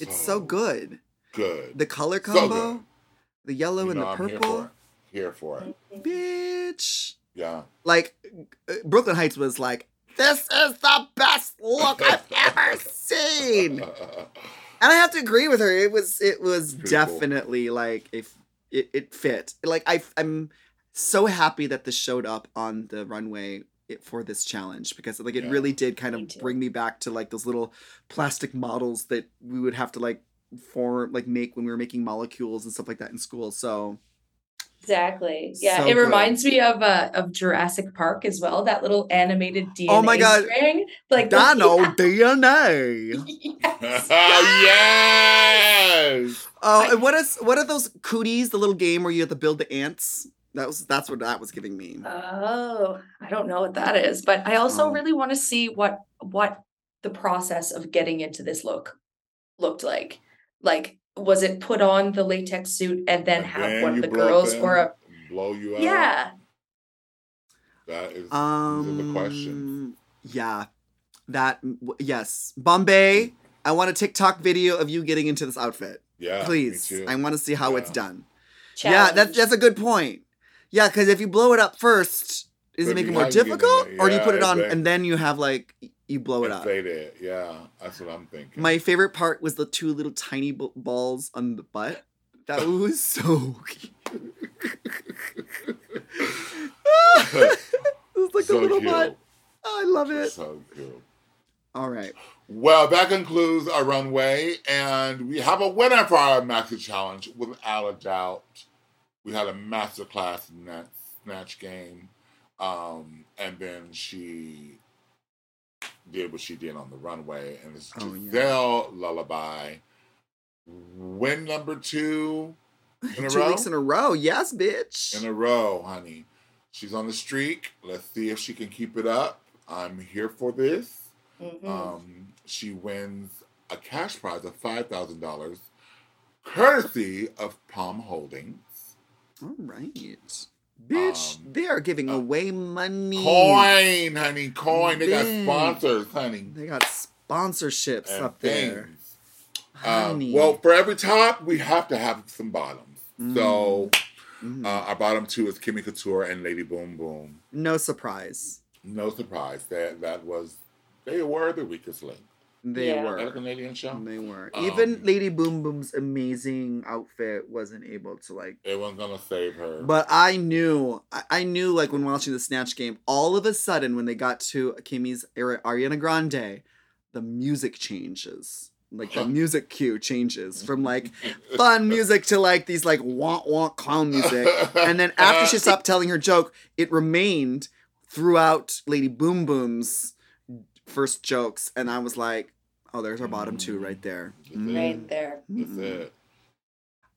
it's so good Good. the color combo good. the yellow You and know the I'm here for purple it. Here for it. bitch Yeah. like uh, Brooke Lynn Hytes was like, this is the best look I've ever seen. And I have to agree with her. It was it was Pretty cool. definitely like if it, it fit. Like I I'm so happy that this showed up on the runway it, for this challenge because like it Yeah. really did kind of too. bring me back to like those little plastic models that we would have to like form like make when we were making molecules and stuff like that in school. So Exactly. Yeah, So it good. reminds me of uh of Jurassic Park as well. That little animated DNA Oh my God. string. Like the- Dino DNA. Yes. yes. Oh, and what is what are those cooties? The little game where you have to build the ants. That was that's what that was giving me. Oh, I don't know what that is, but I also Oh. really want to see what what the process of getting into this look looked like. Like, was it put on the latex suit and then And have then one of the girls them, or a blow you out. yeah? That is Um, these the question. Yeah, that yes, Bombae. I want a TikTok video of you getting into this outfit, Yeah. please. I want to see how it's Yeah. done. Yeah, that's that's a good point. Yeah, because if you blow it up first, is But it make it more have to get in difficult, it. or do you put it on exact- and then you have like y- you blow it up? Inflate it. Yeah. That's what I'm thinking. My favorite part was the two little tiny b- balls on the butt. That was so cute. it was like so a little cute. butt. Oh, I love it. So cute. All right. Well, that concludes our runway, and we have a winner for our Master Challenge without a doubt. We had a masterclass in that snatch game, um, and then she did what she did on the runway, and it's Oh, yeah. Lullaby. Win number two in a Two row. weeks in a row. Yes, bitch. in a row, honey. She's on the streak. Let's see if she can keep it up. I'm here for this. Mhm. Um, she wins a cash prize of five thousand dollars, courtesy of Palm Holdings. All right. Bitch, Um, they are giving uh, away money. Coin, honey, coin. They got sponsors, honey. They got sponsorships and up there. things. Um, Honey. well, for every top, we have to have some bottoms. So Mhm. uh, our bottom two is Kimmy Couture and Lady Boom Boom. no surprise. No surprise that that was they were the weakest link. They Yeah. were. That a Canadian show. They were. Um, Even Lady Boom Boom's amazing outfit wasn't able to like It wasn't gonna save her. But I knew, I- I knew, like when watching the Snatch game, all of a sudden when they got to Kimmy's Ari- Ariana Grande, the music changes. Like the music cue changes from like fun music to like these like wonk wonk clown music. And then after she stopped telling her joke, it remained throughout Lady Boom Boom's first jokes. And I was like, oh, there's our bottom two right there. Mhm. right there. That's Mhm.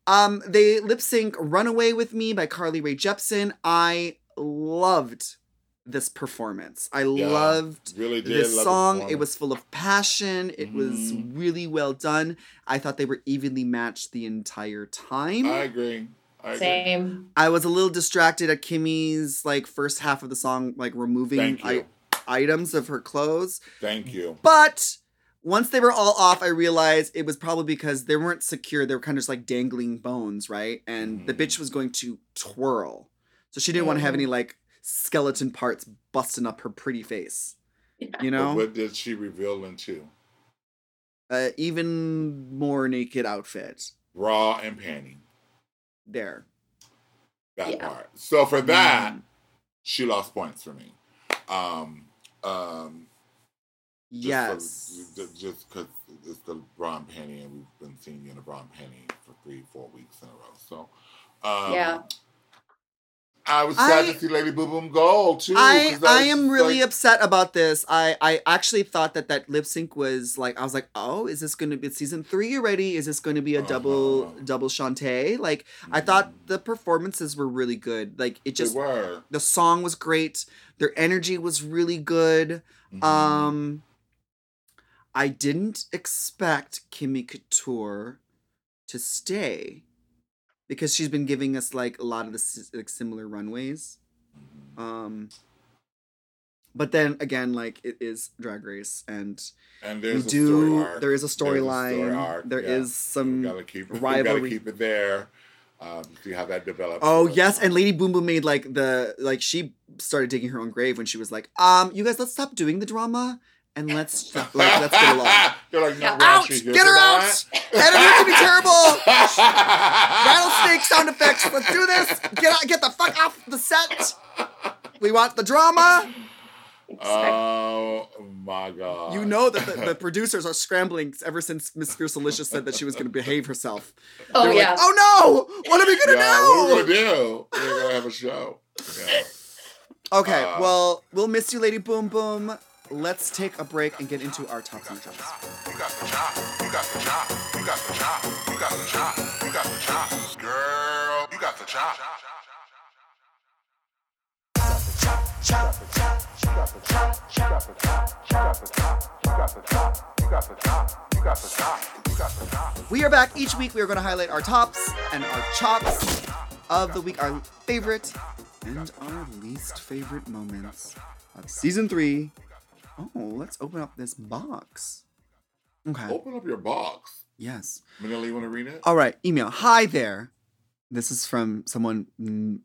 Um, they lip sync "Run Away with Me" by Carly Rae Jepsen. I loved this performance. I Yeah. loved Really did. this love song. It was full of passion. It was Mhm. really well done. I thought they were evenly matched the entire time. I agree. I agree. Same. I was a little distracted at Kimmy's like first half of the song, like removing Thank you. I- items of her clothes. Thank you. But once they were all off, I realized it was probably because they weren't secure. They were kind of just like dangling bones, right? And the bitch was going to twirl. So she didn't want to have any like skeleton parts busting up her pretty face. You But know? what did she reveal into? Uh, even more naked outfit. Raw and panty. There. That Yeah. part. So for that, Mm. she lost points for me. Um, um, just Yes. Just because it's the bra and panty, and we've been seeing you in a bra and panty for three, four weeks in a row. So, um, Yeah. I was sad I- to see Lady Boom Boom go too. I I am really like- upset about this. I I actually thought that that lip sync was like I was like, oh, is this going to be season three already? Is this going to be a double Uh-huh. double Shantae? Like I thought the performances were really good. Like it just the song was great. Their energy was really good. Mhm. Um, I didn't expect Kimmy Couture to stay because she's been giving us like a lot of the like similar runways. Um, but then again, like it is Drag Race, and and we there's a do there is a There's a story storyline. There yeah. is some we gotta keep it, we rivalry. gotta keep it there. Um, see how that develops. Oh yes, and Lady Boom Boom made like the like she started digging her own grave when she was like, um, you guys let's stop doing the drama and let's like let's get along. They're like, no, Yeah. we're Out! Get her out! that. Editor can be terrible. Rattlesnake sound effects. Let's do this. Get out, get the fuck off the set. We want the drama. Oh my god! You know that the, the producers are scrambling ever since Miss Fiercalicious said that she was going to behave herself. Oh They're yeah. like, oh no! What are we going to yeah, what are we gonna do? We're gonna have a show. Yeah. Okay, Uh, well, we'll miss you, Lady Boom Boom. Let's take a break and get into our tops and flops. You got the chop. You got the chop. You got the chop. You got the chop. You got the chop. Girl, you got the chop. We are back each week. We are going to highlight our tops and our chops of the week, our favorite and our least favorite moments of season three. Oh, let's open up this box. Okay. Open up your box. Yes. Manila, you want to read it? All right. Email. Hi there. This is from someone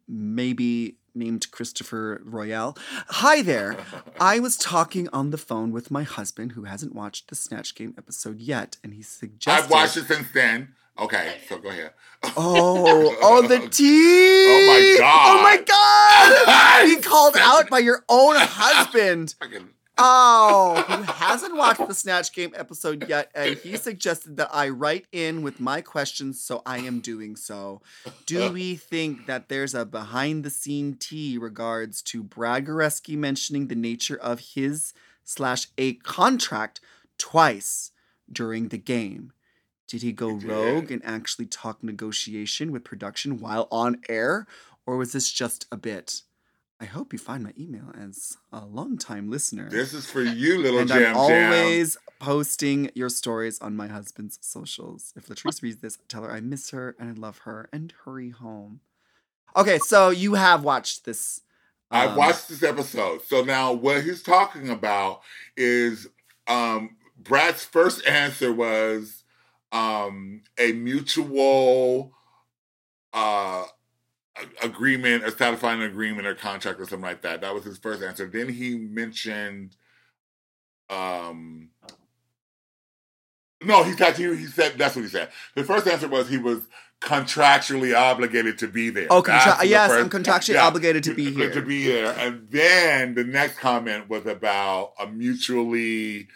maybe named Christopher Royale. Hi there. I was talking on the phone with my husband who hasn't watched the Snatch Game episode yet, and he suggested. I've watched it since then. Okay, so go ahead. Oh, oh, the tea! Oh my God. Oh my god! He called out by your own husband. Fucking- Oh, who hasn't watched the Snatch Game episode yet, and he suggested that I write in with my questions, so I am doing so. Do we think that there's a behind the scene tea regards to Brad Goreski mentioning the nature of his slash a contract twice during the game? Did he go rogue and actually talk negotiation with production while on air, or was this just a bit? I hope you find my email as a longtime listener. This is for you, little and jam I'm jam. always posting your stories on my husband's socials. If Latrice reads this, tell her I miss her and I love her and hurry home. Okay, so you have watched this. I've um, watched this episode. So now what he's talking about is um Brad's first answer was um a mutual uh agreement or satisfying agreement or contract or something like that. That was his first answer. Then he mentioned um no, he said he, he said that's what he said. The first answer was he was contractually obligated to be there. Oh, contra- the yes, first- I'm contractually yeah, obligated to be here. To be here. And then the next comment was about a mutually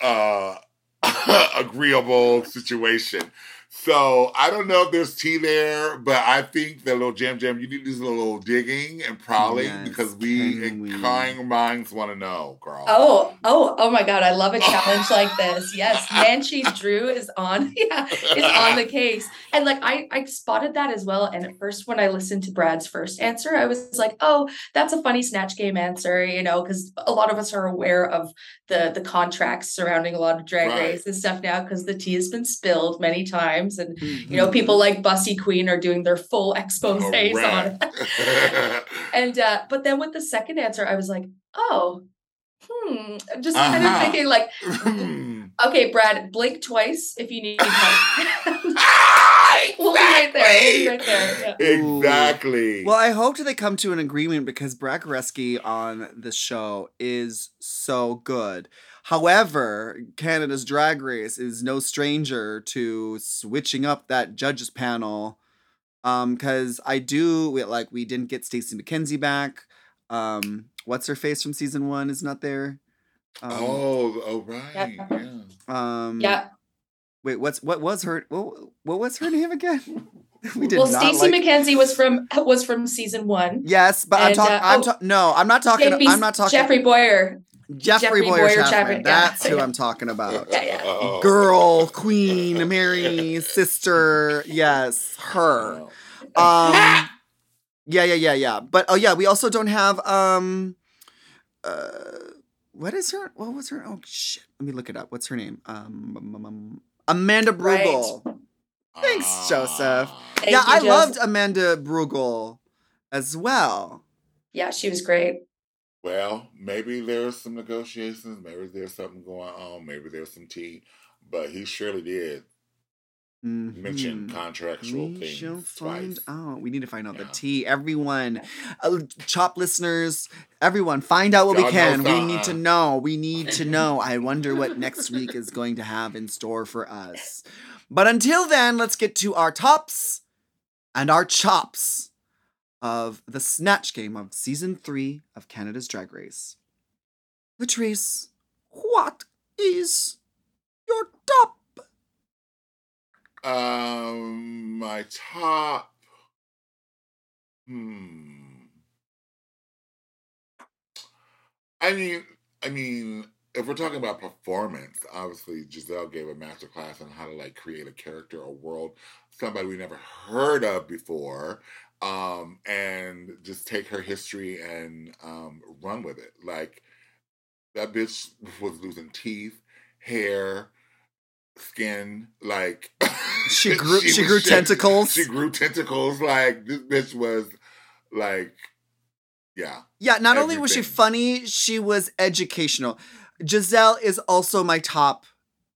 uh agreeable situation. So I don't know if there's tea there, but I think that little Jam Jam, you need to do a little digging and prowling Yes, because we, can we? inquiring minds want to know, girl. Oh, oh, oh my God. I love a challenge like this. Yes. Nancy Drew is on, yeah, is on the case. And like I I spotted that as well. And at first when I listened to Brad's first answer, I was like, oh, that's a funny snatch game answer, you know, because a lot of us are aware of the the contracts surrounding a lot of drag Right. race and stuff now because the tea has been spilled many times. And you Mm-hmm. know, people like Bussy Queen are doing their full exposes on it. And uh, but then with the second answer, I was like, oh, hmm. Just kind Uh-huh. of thinking like, Hmm. okay, Brad, blink twice if you need help. Ah, we'll be right there. We'll be exactly. right there. Yeah. Exactly. Well, I hope they come to an agreement because Brad on the show is so good. However, Canada's Drag Race is no stranger to switching up that judges panel. Um, because I do we- like we didn't get Stacey McKenzie back. Um, what's her face from season one is not there. Um, oh, oh, right. Yeah. Yeah. um, Yeah. Wait, what's what was her what, what was her name again? we did Well, not Stacey like- McKenzie was from was from season one. Yes, but I'm talking. uh, I'm oh, no, I'm not talking. JP I'm not talking. Jeffrey Bowyer. Jeffrey, Jeffrey Bowyer, Bowyer Chapman. Chapman, yeah. That's who Yeah. I'm talking about. Yeah, yeah. Oh. Girl, queen, Mary, sister. Yes, her. Oh. Um, yeah, yeah, yeah, yeah. But oh yeah, we also don't have um, uh, what is her? What was her? Oh shit, let me look it up. What's her name? Um, um, um, Amanda Right. Brugel. Thanks, Joseph. Thank yeah, you, I Joseph. loved Amanda Brugel as well. Yeah, she was great. Well, maybe there's some negotiations. Maybe there's something going on. Maybe there's some tea. But he surely did mention Mhm. contractual We things find out. We need to find out the Yeah. tea. Everyone, uh, chop listeners, everyone, find out what Y'all we can. We need to know. We need to know. I wonder what next week is going to have in store for us. But until then, let's get to our tops and our chops of the snatch game of season three of Canada's Drag Race. Latrice, what is your top? Um, my top. Hmm. I mean, I mean, if we're talking about performance, obviously Gisèle gave a master class on how to like create a character, a world, somebody we never heard of before, um, and just take her history and um, run with it. Like that bitch was losing teeth, hair, skin, like She grew- she was grew shit. tentacles. She grew tentacles. Like this bitch was like, yeah. Yeah, not only was she funny, she was educational. Gisèle is also my top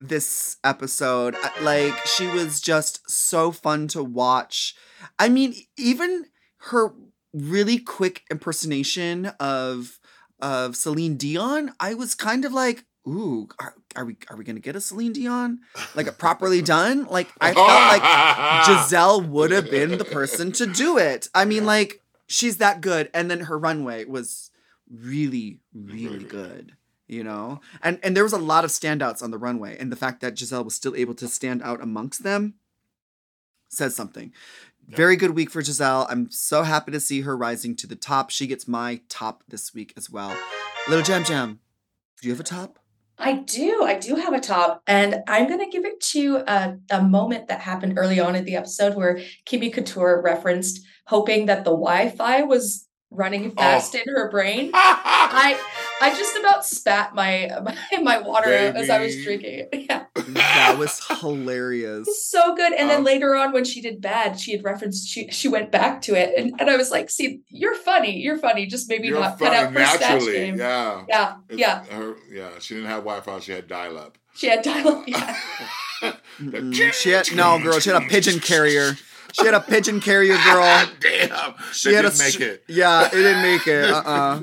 this episode. Like, she was just so fun to watch. I mean, even her really quick impersonation of of Celine Dion, I was kind of like, ooh, are, are we are we gonna get a Celine Dion? Like a properly done? Like I felt like Gisèle would have been the person to do it. I mean, like, she's that good. And then her runway was really, Really, good. You know? And and there was a lot of standouts on the runway. And the fact that Gisèle was still able to stand out amongst them says something. Yeah. Very good week for Gisèle. I'm so happy to see her rising to the top. She gets my top this week as well. Little Jam Jam, do you have a top? I do. I do have a top, and I'm going to give it to a, a moment that happened early on in the episode where Kimmy Couture referenced hoping that the Wi-Fi was running oh. fast in her brain. I I just about spat my my, my water out as I was drinking it. Yeah, That was hilarious. it's so good. And then Um, later on, when she did bad, she had referenced she she went back to it, and, and I was like, "See, you're funny. You're funny. Just maybe You're not cut funny out for snatch naturally. game." Yeah. Yeah, It's yeah. Her, yeah. She didn't have Wi-Fi. She had dial-up. She had dial-up. Yeah. Mm-mm. She had no girl. She had a pigeon carrier. She had a pigeon carrier, girl. Damn. She She had a didn't make it. Yeah, it didn't make it. Uh uh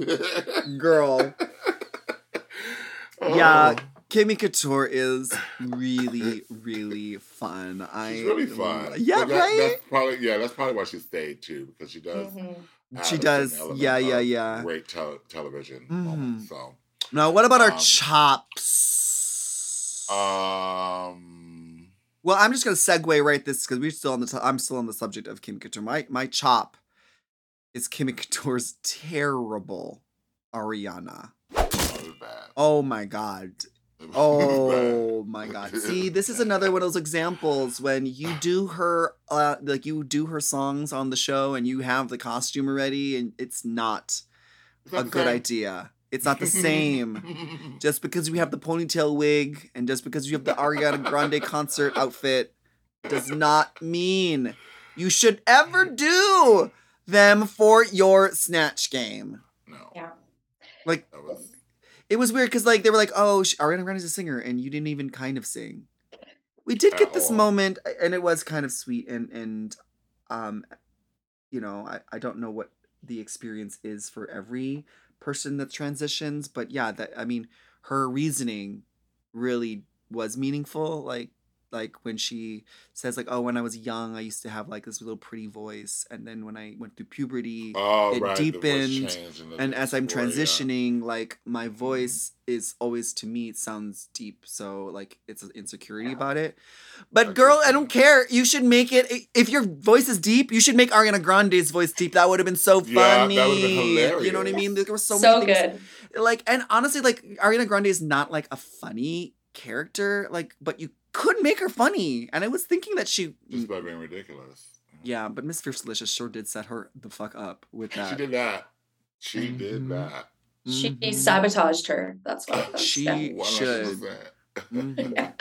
girl. Yeah, Kimmy Couture is really, really fun. I She's really fun. Yeah, But that- right. That's probably yeah. That's probably why she stayed too because she does. Mhm. She does. Yeah, yeah, yeah. Great tel- television. Mhm. moment, So, Now, what about our Um, chops? um, what Well, I'm just gonna segue right this because we're still on the. T- I'm still on the subject of Kim Couture. My my chop is Kim Couture's terrible Ariana. It was bad. Oh my god. Oh my god. See, this is another one of those examples when you do her uh like you do her songs on the show and you have the costume already and it's not a good idea. It's not the same. just because we have the ponytail wig and just because you have the Ariana Grande concert outfit does not mean you should ever do them for your snatch game. no. Yeah. Like was it was weird because like they were like, "Oh, sh- Ariana Grande's a singer," and you didn't even kind of sing. We did get At this all. moment, and it was kind of sweet, and and um, you know, I I don't know what the experience is for every person that transitions, but yeah, that I mean, her reasoning really was meaningful. Like like when she says like, "Oh, when I was young, I used to have like this little pretty voice, and then when I went through puberty." oh, it right, deepened, and, as I'm story, yeah. transitioning, like my voice is always to me it sounds deep, so like it's an insecurity Yeah. about it. But I girl, I don't care. You should make it if your voice is deep. You should make Ariana Grande's voice deep. That would have been so Yeah, that funny. would've been You know what I mean? There were so, So, many things. good. Like and honestly, like Ariana Grande is not like a funny character. Like, but you could make her funny. And I was thinking that she, just by being ridiculous. yeah, but Miss Fiercalicious sure did set her the fuck up with that. She did that. She Mhm. did that. She Mhm. sabotaged her. That's what. That's, She- yeah. should. 100%. Mhm. Yeah.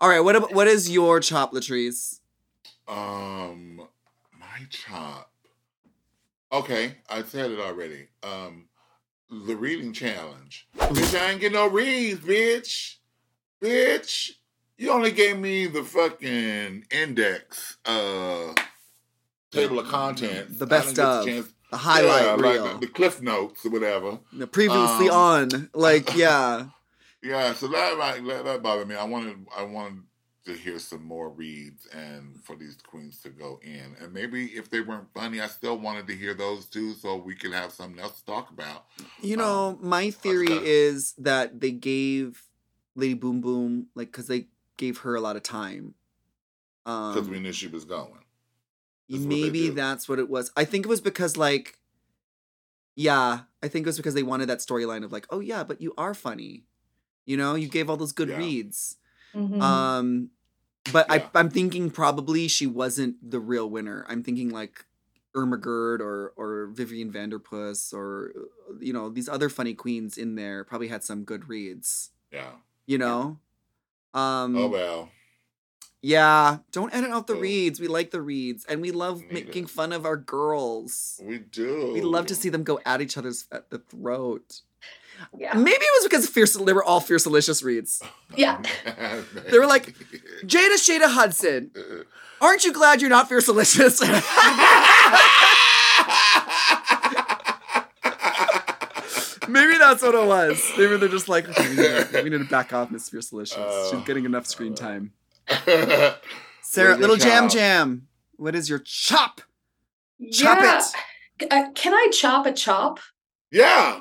All right, what ab- what is your chop, Latrice? Um, my chop. Okay, I said it already. Um, the reading challenge. bitch, I ain't get no reads, bitch. Bitch, you only gave me the fucking index, uh, table of contents. The best the of. The highlight yeah, reel. like the, the cliff notes or whatever. The previously um, on, like yeah. Yeah, so that that, that, that bothered me. I wanted I wanted to hear some more reads and for these queens to go in. And maybe if they weren't funny, I still wanted to hear those too, so we could have something else to talk about. You know, Um, my theory is that they gave Lady Boom Boom like because they gave her a lot of time. Because Um, we knew she was going. That's maybe do. that's what it was. I think it was because like, yeah, I think it was because they wanted that storyline of like, oh yeah, but you are funny. You know, you gave all those good Yeah. reads. Mhm. Um, but Yeah. I, I'm thinking probably she wasn't the real winner. I'm thinking like Irma Gerd or or Vivian Vanderpuss or you know these other funny queens in there probably had some good reads. Yeah. You know, um, Oh well. yeah. Don't edit out the Oh. reads. We like the reads, and we love Need making it. fun of our girls. We do. We love to see them go at each other's at the throat. yeah. Maybe it was because fierce. They were all Fiercalicious reads. Yeah. They were like, Jada Shada Hudson. Aren't you glad you're not Fiercalicious? Maybe that's what it was. Maybe they're just like, okay, we, need to, we need to back off Miss Fiercalicious. She's getting enough screen time. Sarah, little jam chop? jam. What is your chop? Chop yeah. it. Uh, can I chop a chop? yeah.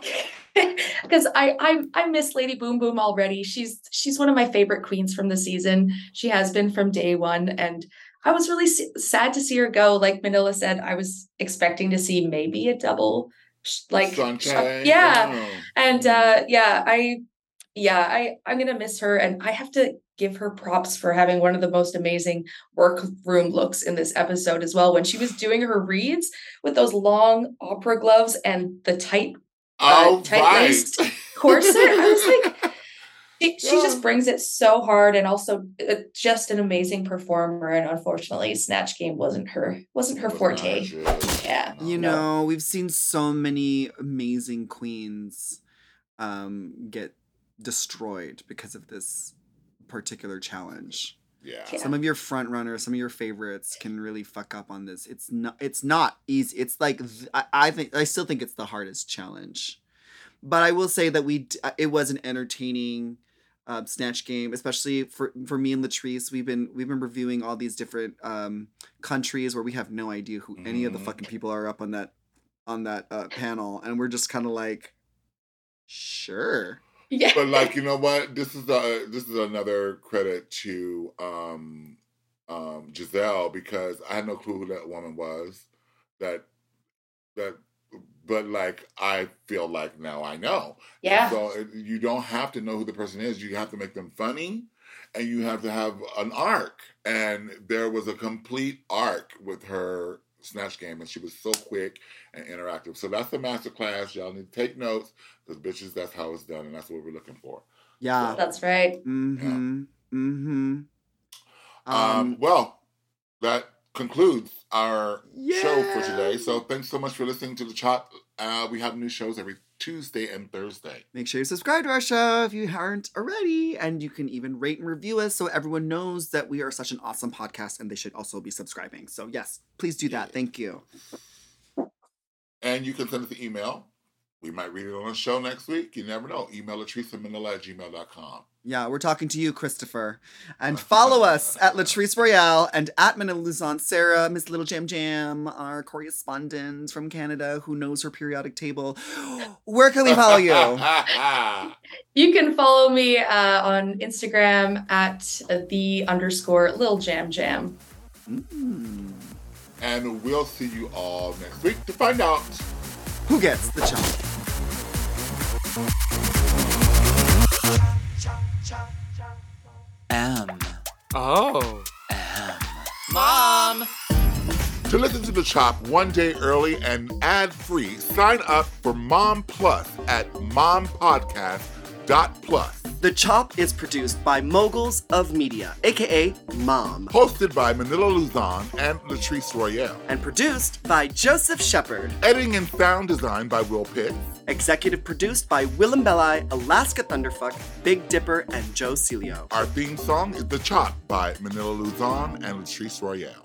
because I, I I miss Lady Boom Boom already. She's she's one of my favorite queens from the season. She has been from day one, and I was really s- sad to see her go. Like Manila said, I was expecting to see maybe a double, sh- like sh- Sunshine. yeah, and uh, yeah, I yeah I I'm gonna miss her, and I have to give her props for having one of the most amazing workroom looks in this episode as well. When she was doing her reads with those long opera gloves and the tight Oh, uh, tight right. waist corset. I was like, she, she Yeah. just brings it so hard, and also uh, just an amazing performer. And unfortunately, Snatch Game wasn't her wasn't her forte. Yeah. You No. know, we've seen so many amazing queens um, get destroyed because of this particular challenge. Yeah. Yeah. Some of your front runners, some of your favorites can really fuck up on this. It's not. It's not easy. It's like th- I, I think I still think it's the hardest challenge, but I will say that we d- uh, it was an entertaining uh, snatch game, especially for for me and Latrice. We've been we've been reviewing all these different um, countries where we have no idea who any of the Mhm. fucking people are up on that on that uh, panel, and we're just kind of like, sure. Yeah. but like you know what this is a this is another credit to um um, Gisèle because I had no clue who that woman was. That that, but like I feel like now I know. Yeah. So it, you don't have to know who the person is. You have to make them funny, and you have to have an arc. And there was a complete arc with her snatch game, and she was so quick and interactive. So that's the master class. Y'all need to take notes because bitches, that's how it's done, and that's what we're looking for. Yeah. That's right. Mm-hmm. Mm-hmm. Um, well, that concludes our show for today. So thanks so much for listening to the chat. Uh, we have new shows every Tuesday and Thursday. Make sure you subscribe to our show if you aren't already. And you can even rate and review us so everyone knows that we are such an awesome podcast and they should also be subscribing. So, yes, please do that. Thank you. And you can send us an email. We might read it on the show next week. You never know. Email Manila at gmail.com. Yeah, we're talking to you, Christopher. And follow us at Latrice Royale and at Manila Luzon. Sarah, Miss Little Jam Jam, our correspondent from Canada who knows her periodic table. Where can we follow you? You can follow me uh, on Instagram at the underscore Lil Jam Jam. Mm. and we'll see you all next week to find out. Who gets the chop? M. Oh. M. Mom. To listen to the Chop one day early and ad free, sign up for Mom Plus at mompodcast.plus. The Chop is produced by Moguls of Media, aka Mom, Hosted by Manila Luzon and Latrice Royale. and produced by Joseph Shepard. Editing and sound design by Will Pitt. Executive produced by Willam Belli, Alaska Thunderfuck, Big Dipper, and Joe Celio. Our theme song is The Chop by Manila Luzon and Latrice Royale.